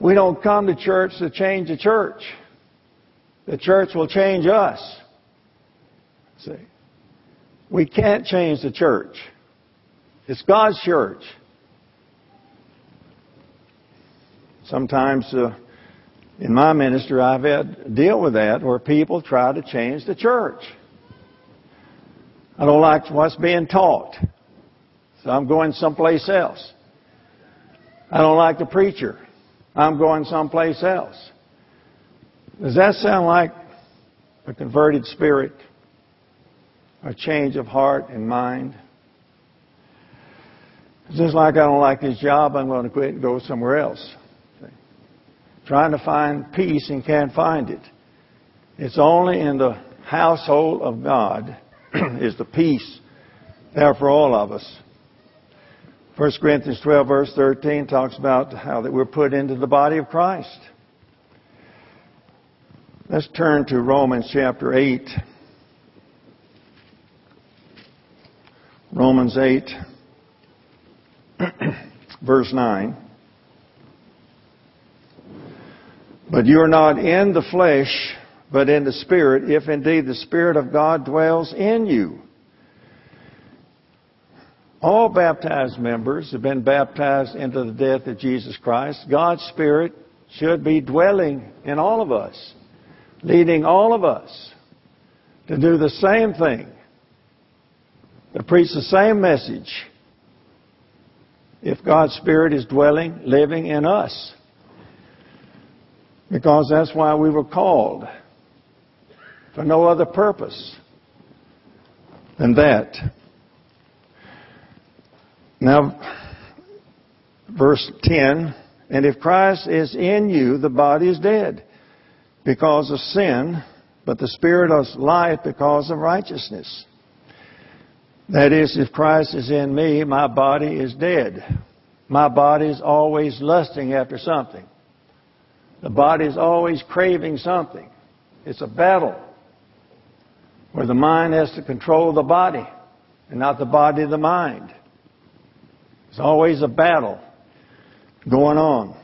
We don't come to church to change the church. The church will change us. See? We can't change the church. It's God's church. Sometimes uh, in my ministry, I've had to deal with that where people try to change the church. I don't like what's being taught, so I'm going someplace else. I don't like the preacher. I'm going someplace else. Does that sound like a converted spirit? A change of heart and mind? It's just like I don't like this job, I'm going to quit and go somewhere else. Trying to find peace and can't find it. It's only in the household of God is the peace there for all of us. 1 Corinthians 12 verse 13 talks about how that we're put into the body of Christ. Let's turn to Romans chapter 8. Romans 8 verse 9. But you are not in the flesh, but in the Spirit, if indeed the Spirit of God dwells in you. All baptized members have been baptized into the death of Jesus Christ. God's Spirit should be dwelling in all of us, leading all of us to do the same thing, to preach the same message, if God's Spirit is dwelling, living in us. Because that's why we were called. For no other purpose than that. Now, verse 10, and if Christ is in you, the body is dead because of sin, but the Spirit is life because of righteousness. That is, if Christ is in me, my body is dead. My body is always lusting after something. The body is always craving something. It's a battle where the mind has to control the body and not the body the mind. It's always a battle going on.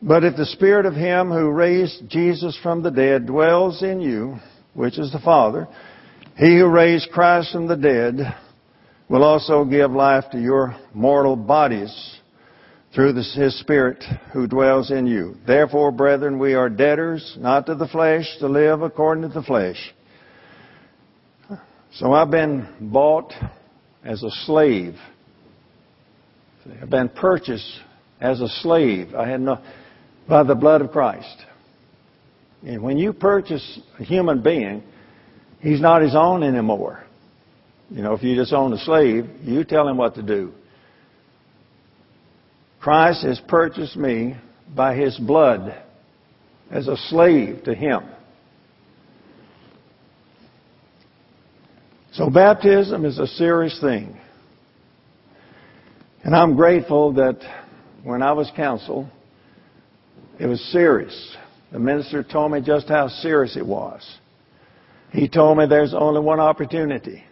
But if the Spirit of Him who raised Jesus from the dead dwells in you, which is the Father, he who raised Christ from the dead will also give life to your mortal bodies through his Spirit who dwells in you. Therefore, brethren, we are debtors, not to the flesh, to live according to the flesh. So I've been bought as a slave. I've been purchased as a slave. I had no, by the blood of Christ. And when you purchase a human being, He's not his own anymore. You know, if you just own a slave, you tell him what to do. Christ has purchased me by his blood as a slave to him. So baptism is a serious thing. And I'm grateful that when I was counsel, it was serious. The minister told me just how serious it was. He told me there's only one opportunity.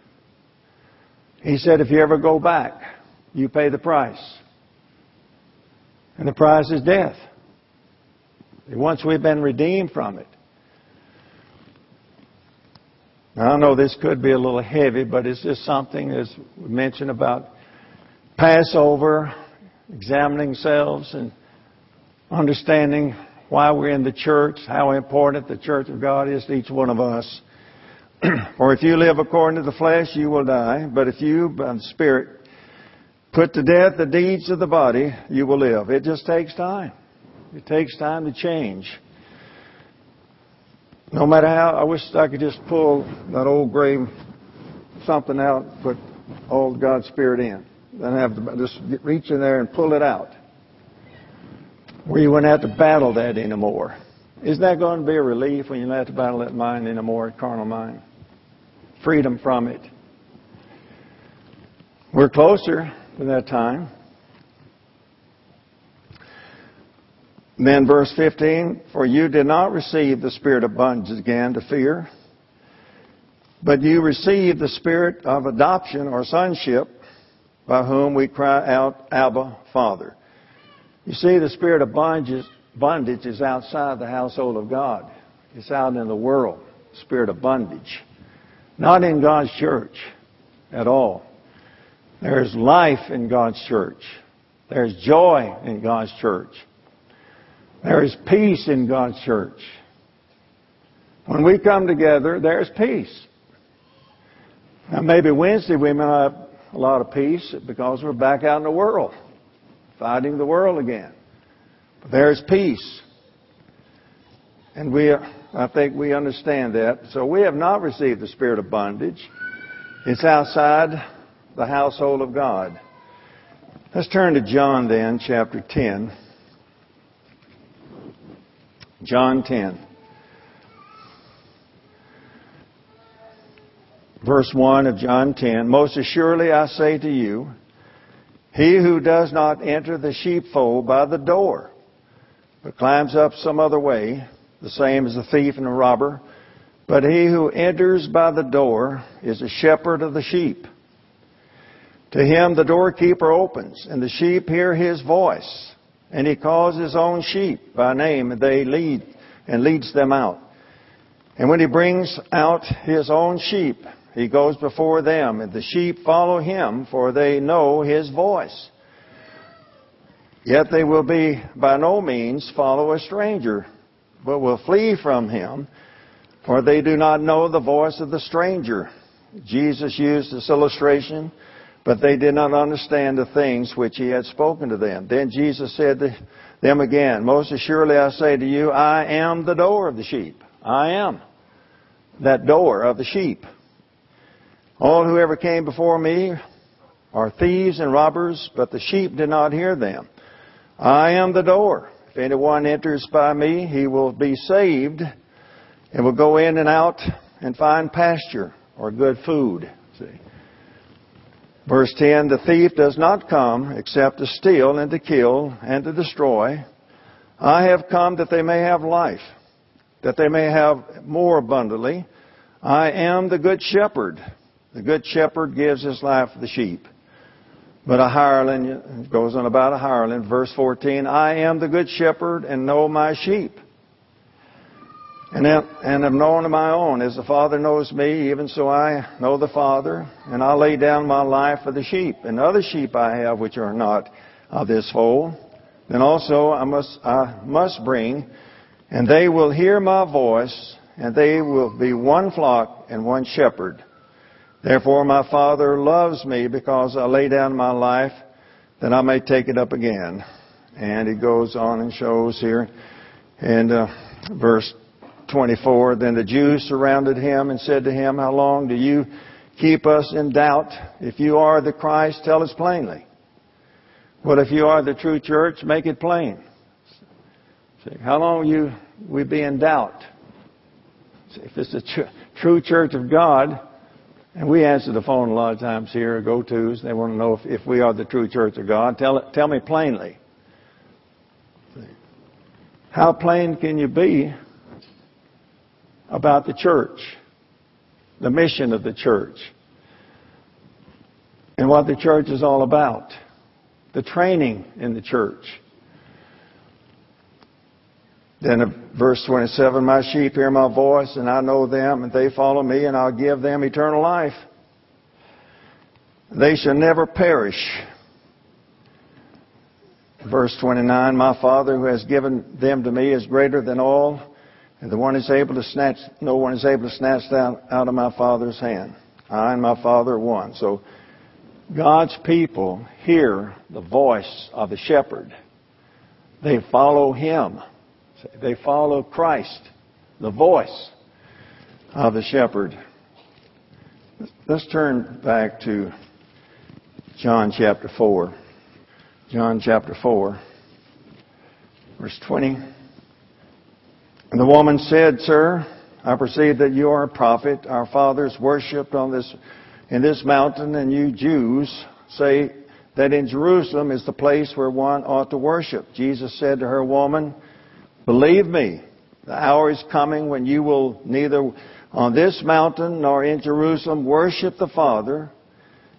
He said, if you ever go back, you pay the price. And the price is death. Once we've been redeemed from it. Now, I know this could be a little heavy, but it's just something, as we mentioned about Passover, examining selves and understanding why we're in the church, how important the church of God is to each one of us. For if you live according to the flesh, you will die. But if you, by the Spirit, put to death the deeds of the body, you will live. It just takes time. It takes time to change. No matter how, I wish I could just pull that old gray something out, put all God's Spirit in. Then have to just reach in there and pull it out. Where you wouldn't have to battle that anymore. Isn't that going to be a relief when you don't have to battle that mind anymore, carnal mind? freedom from it. We're closer to that time. Then verse 15, for you did not receive the spirit of bondage again to fear, but you received the spirit of adoption or sonship by whom we cry out, Abba, Father. You see, the spirit of bondage, bondage is outside the household of God. It's out in the world, spirit of bondage. Not in God's church at all. There's life in God's church. There's joy in God's church. There is peace in God's church. When we come together, there's peace. Now, maybe Wednesday we may have a lot of peace because we're back out in the world, fighting the world again. But there's peace. And we, I think we understand that. So we have not received the spirit of bondage. It's outside the household of God. Let's turn to John then, chapter 10. John 10. Verse 1 of John 10 Most assuredly I say to you, he who does not enter the sheepfold by the door, but climbs up some other way, the same as a thief and a robber. But he who enters by the door is a shepherd of the sheep. To him the doorkeeper opens, and the sheep hear his voice and he calls his own sheep by name, and they lead and leads them out. And when he brings out his own sheep, he goes before them, and the sheep follow him, for they know his voice. Yet they will be by no means follow a stranger, but will flee from him, for they do not know the voice of the stranger. Jesus used this illustration but they did not understand the things which he had spoken to them. Then Jesus said to them again, Most assuredly I say to you, I am the door of the sheep. I am that door of the sheep. All who ever came before me are thieves and robbers, but the sheep did not hear them. I am the door. If anyone enters by me, he will be saved and will go in and out and find pasture or good food. See. Verse 10 The thief does not come except to steal and to kill and to destroy. I have come that they may have life, that they may have more abundantly. I am the good shepherd. The good shepherd gives his life for the sheep. But a hireling goes on about a hireling. Verse 14 I am the good shepherd and know my sheep and am, and known of my own. As the Father knows me, even so I know the Father, and I lay down my life for the sheep. And other sheep I have which are not of this fold. Then also I must, I must bring, and they will hear my voice, and they will be one flock and one shepherd. Therefore my Father loves me because I lay down my life that I may take it up again. And he goes on and shows here in uh, verse 24. Then the Jews surrounded him and said to him, How long do you keep us in doubt? If you are the Christ, tell us plainly. But if you are the true church, make it plain. How long will you we be in doubt? If it's the tr- true church of God, and we answer the phone a lot of times here, go-tos, they want to know if, if we are the true church of God. Tell, it, tell me plainly. How plain can you be about the church, the mission of the church, and what the church is all about, the training in the church. Then verse 27, my sheep hear my voice and I know them and they follow me and I'll give them eternal life. They shall never perish. Verse 29, my Father who has given them to me is greater than all and the one is able to snatch, no one is able to snatch them out of my Father's hand. I and my Father are one. So God's people hear the voice of the shepherd. They follow him. They follow Christ, the voice of the shepherd. Let's turn back to John chapter 4. John chapter 4, verse 20. And the woman said, Sir, I perceive that you are a prophet. Our fathers worshipped on this, in this mountain, and you Jews say that in Jerusalem is the place where one ought to worship. Jesus said to her, Woman, believe me, the hour is coming when you will neither on this mountain nor in Jerusalem worship the Father.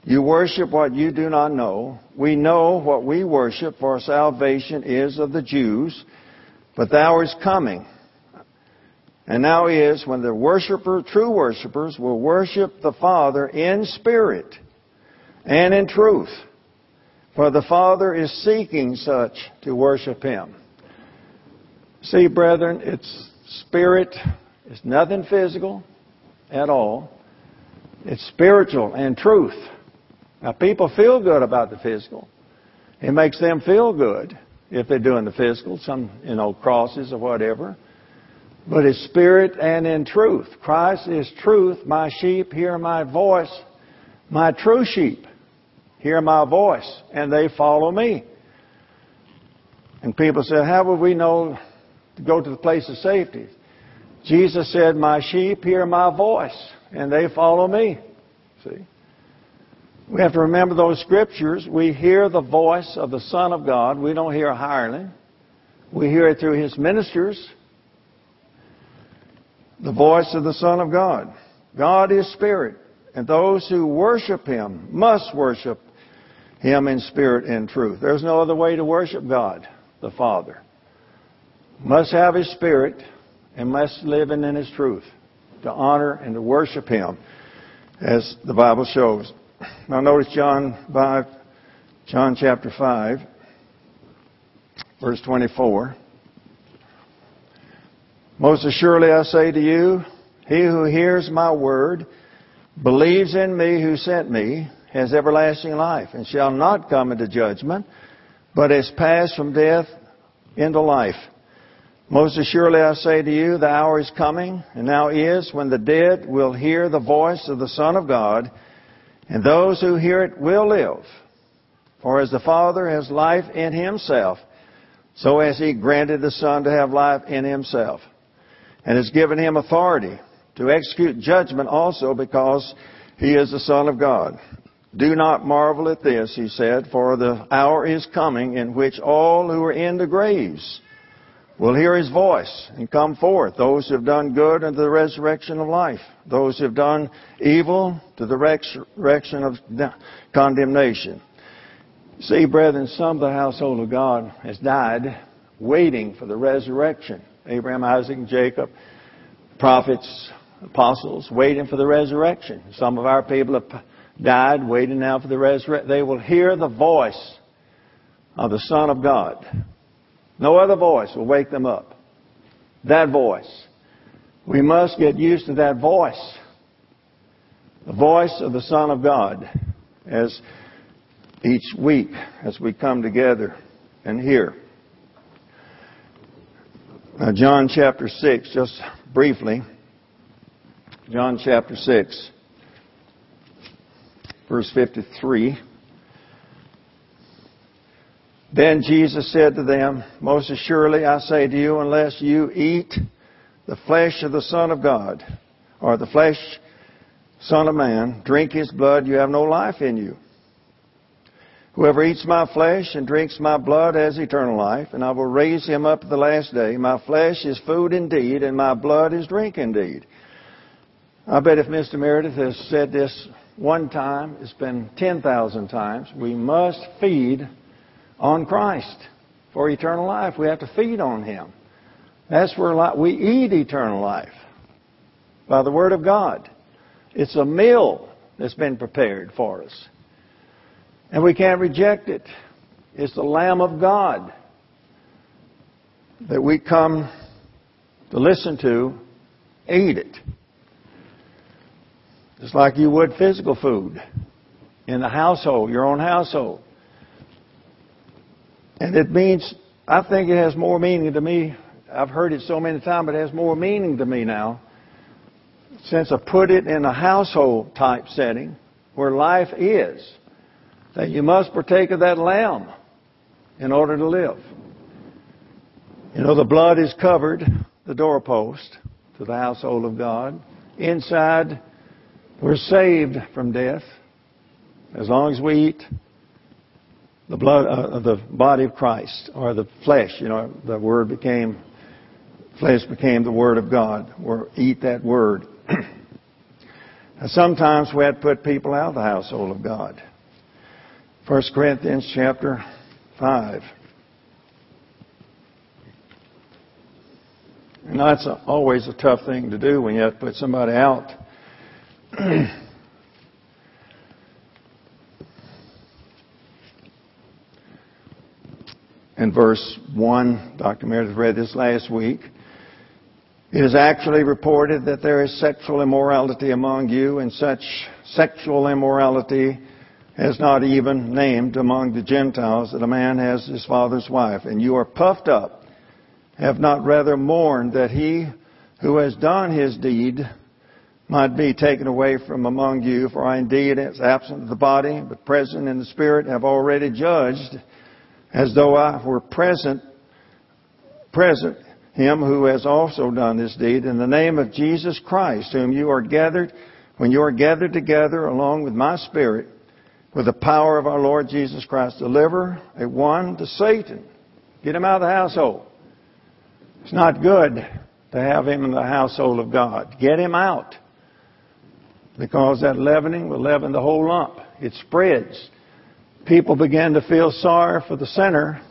You worship what you do not know. We know what we worship, for salvation is of the Jews. But the hour is coming, and now is when the worshiper, true worshippers, will worship the Father in spirit and in truth. For the Father is seeking such to worship Him. See, brethren, it's spirit. It's nothing physical at all. It's spiritual and truth. Now, people feel good about the physical. It makes them feel good if they're doing the physical, some, you know, crosses or whatever. But it's spirit and in truth. Christ is truth. My sheep hear my voice. My true sheep hear my voice and they follow me. And people say, how would we know to go to the place of safety? Jesus said, my sheep hear my voice and they follow me. See? We have to remember those scriptures. We hear the voice of the Son of God. We don't hear a hireling. We hear it through His ministers. The voice of the Son of God. God is Spirit, and those who worship Him must worship Him in spirit and truth. There's no other way to worship God, the Father. Must have His Spirit and must live in His truth to honor and to worship Him, as the Bible shows. Now notice John 5, John chapter 5, verse 24. Most assuredly I say to you, he who hears my word, believes in me who sent me, has everlasting life, and shall not come into judgment, but is passed from death into life. Most assuredly I say to you, the hour is coming, and now is, when the dead will hear the voice of the Son of God, and those who hear it will live. For as the Father has life in himself, so has he granted the Son to have life in himself, and has given him authority to execute judgment also because he is the Son of God. Do not marvel at this, he said, for the hour is coming in which all who are in the graves will hear his voice and come forth. Those who have done good unto the resurrection of life. Those who have done evil to the resurrection of condemnation. See, brethren, some of the household of God has died waiting for the resurrection. Abraham, Isaac, and Jacob, prophets, apostles, waiting for the resurrection. Some of our people have died waiting now for the resurrection. They will hear the voice of the Son of God no other voice will wake them up. That voice. We must get used to that voice. The voice of the Son of God as each week as we come together and hear. Now, John chapter 6, just briefly. John chapter 6, verse 53. Then Jesus said to them, Most assuredly I say to you, unless you eat the flesh of the Son of God, or the flesh Son of Man, drink his blood, you have no life in you. Whoever eats my flesh and drinks my blood has eternal life, and I will raise him up at the last day. My flesh is food indeed, and my blood is drink indeed. I bet if Mr. Meredith has said this one time, it's been 10,000 times. We must feed on Christ for eternal life. We have to feed on Him. That's where we eat eternal life by the Word of God. It's a meal that's been prepared for us. And we can't reject it. It's the Lamb of God that we come to listen to, eat it. Just like you would physical food in the household, your own household. And it means, I think it has more meaning to me. I've heard it so many times, but it has more meaning to me now. Since I put it in a household type setting where life is, that you must partake of that lamb in order to live. You know, the blood is covered the doorpost to the household of God. Inside, we're saved from death. as long as we eat the blood, uh, the body of Christ, or the flesh, you know, the word became, flesh became the word of God, or eat that word. sometimes we have to put people out of the household of God. 1 Corinthians chapter 5. And that's always a tough thing to do when you have to put somebody out. in verse 1, Dr. Meredith read this last week. It is actually reported that there is sexual immorality among you, and such sexual immorality is not even named among the Gentiles that a man has his father's wife. And you are puffed up, have not rather mourned that he who has done his deed might be taken away from among you. For I indeed, as absent of the body, but present in the spirit, have already judged, as though I were present, present him who has also done this deed in the name of Jesus Christ, whom you are gathered, when you are gathered together along with my spirit, with the power of our Lord Jesus Christ, deliver a one to Satan. Get him out of the household. It's not good to have him in the household of God. Get him out. Because that leavening will leaven the whole lump. It spreads. People begin to feel sorry for the sinner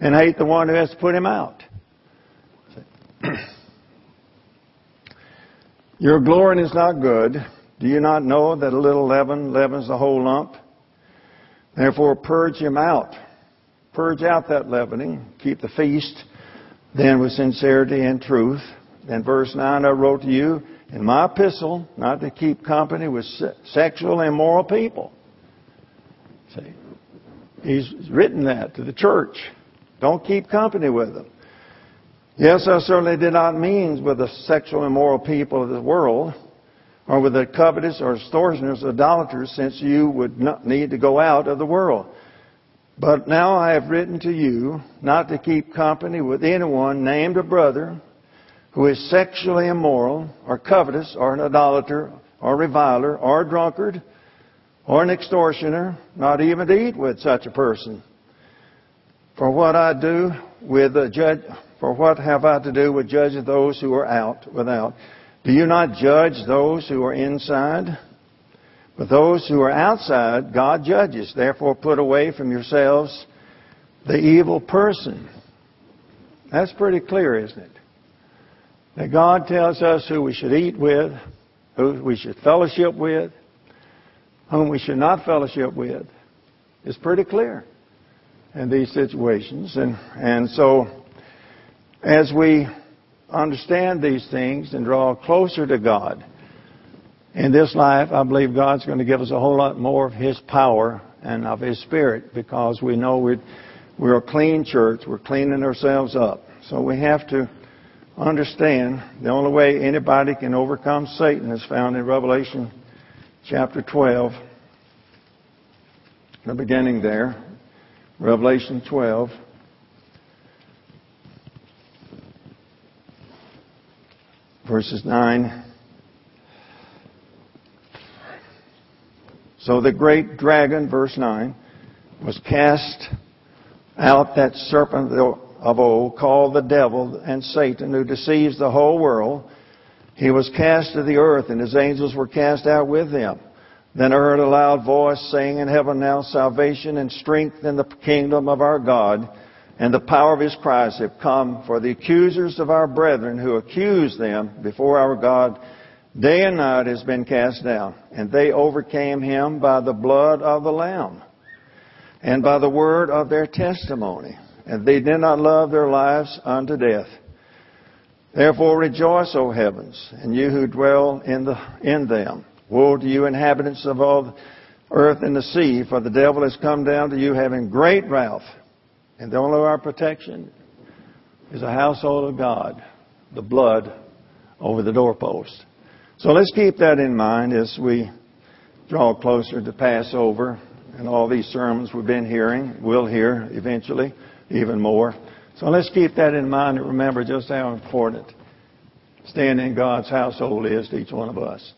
and hate the one who has to put him out. Your glorying is not good. Do you not know that a little leaven leavens the whole lump? Therefore, purge him out. Purge out that leavening. Keep the feast then with sincerity and truth. Then verse 9, I wrote to you in my epistle not to keep company with sexual immoral people. See, he's written that to the church. Don't keep company with them. Yes, I certainly did not mean with the sexual immoral people of the world, or with the covetous or extortioners, idolaters, since you would not need to go out of the world. But now I have written to you not to keep company with anyone named a brother who is sexually immoral, or covetous, or an idolater, or reviler, or a drunkard, or an extortioner, not even to eat with such a person. For what I do with a judge, for what have I to do with judging those who are out without? Do you not judge those who are inside? But those who are outside, God judges. Therefore, put away from yourselves the evil person. That's pretty clear, isn't it? That God tells us who we should eat with, who we should fellowship with, whom we should not fellowship with. It's pretty clear in these situations. And, and so as we understand these things and draw closer to God in this life, I believe God's going to give us a whole lot more of His power and of His Spirit because we know we're, we're a clean church. We're cleaning ourselves up. So we have to understand the only way anybody can overcome Satan is found in Revelation chapter 12, the beginning there. Revelation 12. Verses 9. So the great dragon, verse 9, was cast out, that serpent of old, called the devil and Satan, who deceives the whole world. He was cast to the earth, and his angels were cast out with him. Then I heard a loud voice saying in heaven, Now salvation and strength in the kingdom of our God and the power of his Christ have come, for the accusers of our brethren who accuse them before our God day and night has been cast down. And they overcame him by the blood of the Lamb and by the word of their testimony. And they did not love their lives unto death. Therefore rejoice, O heavens, and you who dwell in, the, in them. Woe to you, inhabitants of all earth and the sea, for the devil has come down to you having great wrath and the only our protection is a household of God, the blood over the doorpost. So let's keep that in mind as we draw closer to Passover and all these sermons we've been hearing, we'll hear eventually even more. So let's keep that in mind and remember just how important staying in God's household is to each one of us.